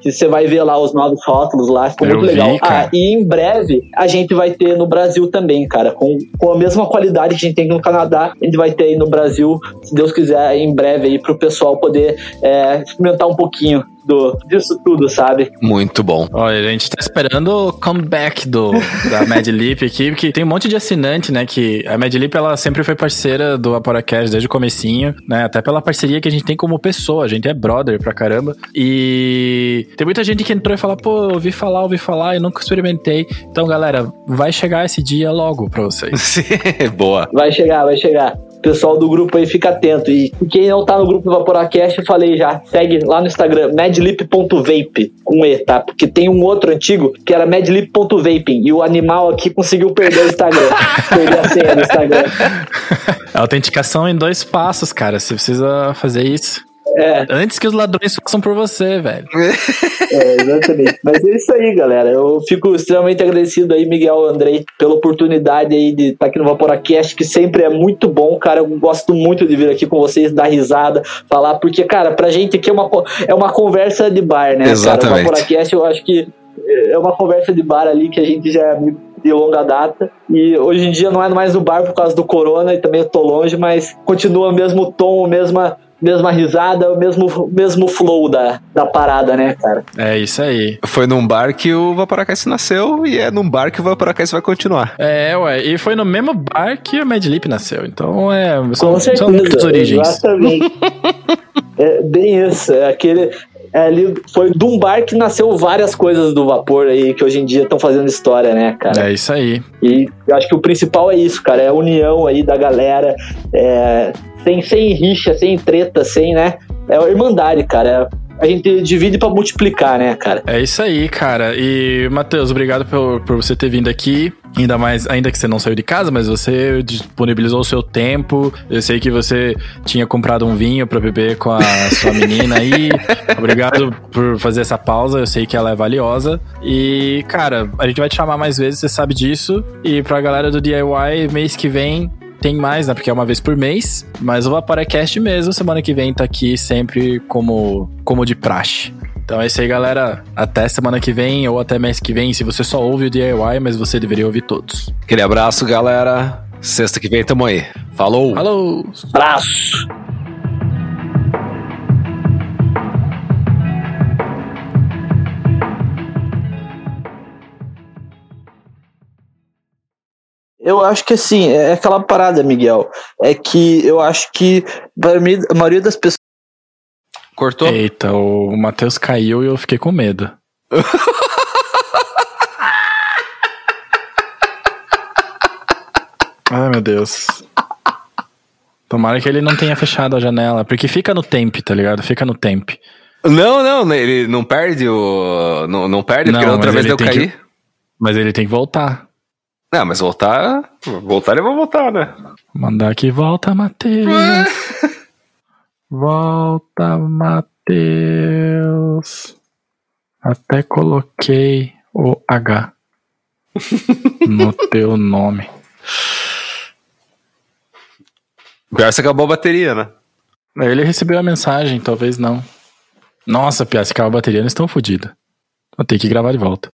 que você vai ver lá os novos rótulos lá, ficou muito vi, legal. Cara. Ah, e em breve a gente vai ter no Brasil também, cara, com, com a mesma qualidade que a gente tem no Canadá, a gente vai ter aí no Brasil, se Deus quiser, em breve aí pro pessoal poder é, experimentar um pouquinho do, disso tudo, sabe? Muito bom. Olha, a gente tá esperando o comeback do, da Madlib aqui, porque tem um monte de assinante, né, que a Madlib, ela sempre foi parceira do Aporacast desde o comecinho, né, até pela parceria que a gente tem como pessoa, a gente é brother pra caramba, e tem muita gente que entrou e falou, pô, ouvi falar, ouvi falar, eu nunca experimentei, então, galera, vai chegar esse dia logo pra vocês. Boa. Vai chegar, vai chegar pessoal do grupo aí fica atento. E quem não tá no grupo do Vaporacast, eu falei já, segue lá no Instagram, madlip.vape, com E, tá? Porque tem um outro antigo que era madlip.vaping, e o animal aqui conseguiu perder o Instagram. perder a senha do Instagram. É autenticação em dois passos, cara. Você precisa fazer isso. É. Antes que os ladrões façam por você, velho. É, exatamente. Mas é isso aí, galera. Eu fico extremamente agradecido aí, Miguel Andrei, pela oportunidade aí de estar aqui no Vaporacast, que sempre é muito bom, cara. Eu gosto muito de vir aqui com vocês, dar risada, falar, porque, cara, pra gente aqui é uma, é uma conversa de bar, né? Exatamente. Cara, o Vaporacast eu acho que é uma conversa de bar ali que a gente já é amigo de longa data. E hoje em dia não é mais no bar por causa do corona e também eu tô longe, mas continua o mesmo tom, a mesma mesma risada, o mesmo, mesmo flow da, da parada, né, cara? É isso aí. Foi num bar que o Vaporacast nasceu e é num bar que o Vaporacast vai continuar. É, ué, e foi no mesmo bar que o Madlip nasceu. Então, é, são, Com certeza, são muitas origens. Exatamente. é bem isso, é aquele, é, ali foi de um bar que nasceu várias coisas do vapor aí que hoje em dia estão fazendo história, né, cara? É isso aí. E eu acho que o principal é isso, cara, é a união aí da galera, é, sem, sem rixa, sem treta, sem, né? É a irmandade, cara. A gente divide para multiplicar, né, cara? É isso aí, cara. E, Matheus, obrigado por, por você ter vindo aqui. Ainda mais, ainda que você não saiu de casa, mas você disponibilizou o seu tempo. Eu sei que você tinha comprado um vinho para beber com a sua menina aí. Obrigado por fazer essa pausa. Eu sei que ela é valiosa. E, cara, a gente vai te chamar mais vezes, você sabe disso. E pra galera do DIY, mês que vem tem mais, né? Porque é uma vez por mês. Mas o Vaporecast mesmo, semana que vem tá aqui sempre como, como de praxe. Então é isso aí, galera. Até semana que vem ou até mês que vem, se você só ouve o DIY, mas você deveria ouvir todos. Aquele abraço, galera. Sexta que vem tamo aí. Falou! Falou! Abraço! Eu acho que assim, é aquela parada, Miguel. É que eu acho que a maioria das pessoas. Cortou? Eita, o Matheus caiu e eu fiquei com medo. Ai, meu Deus. Tomara que ele não tenha fechado a janela, porque fica no temp, tá ligado? Fica no temp. Não, não, ele não perde o. Não, não perde, porque Não, da outra mas vez tem cair. que- Mas ele tem que voltar. Não, mas voltar. Voltar ele vai voltar, né? Mandar aqui, volta, Matheus. Volta, Matheus. Até coloquei o H no teu nome. Pior que acabou a bateria, né? Ele recebeu a mensagem, talvez não. Nossa, Pia, se acabar a bateria, eles estão fodidos. Vou ter que gravar de volta.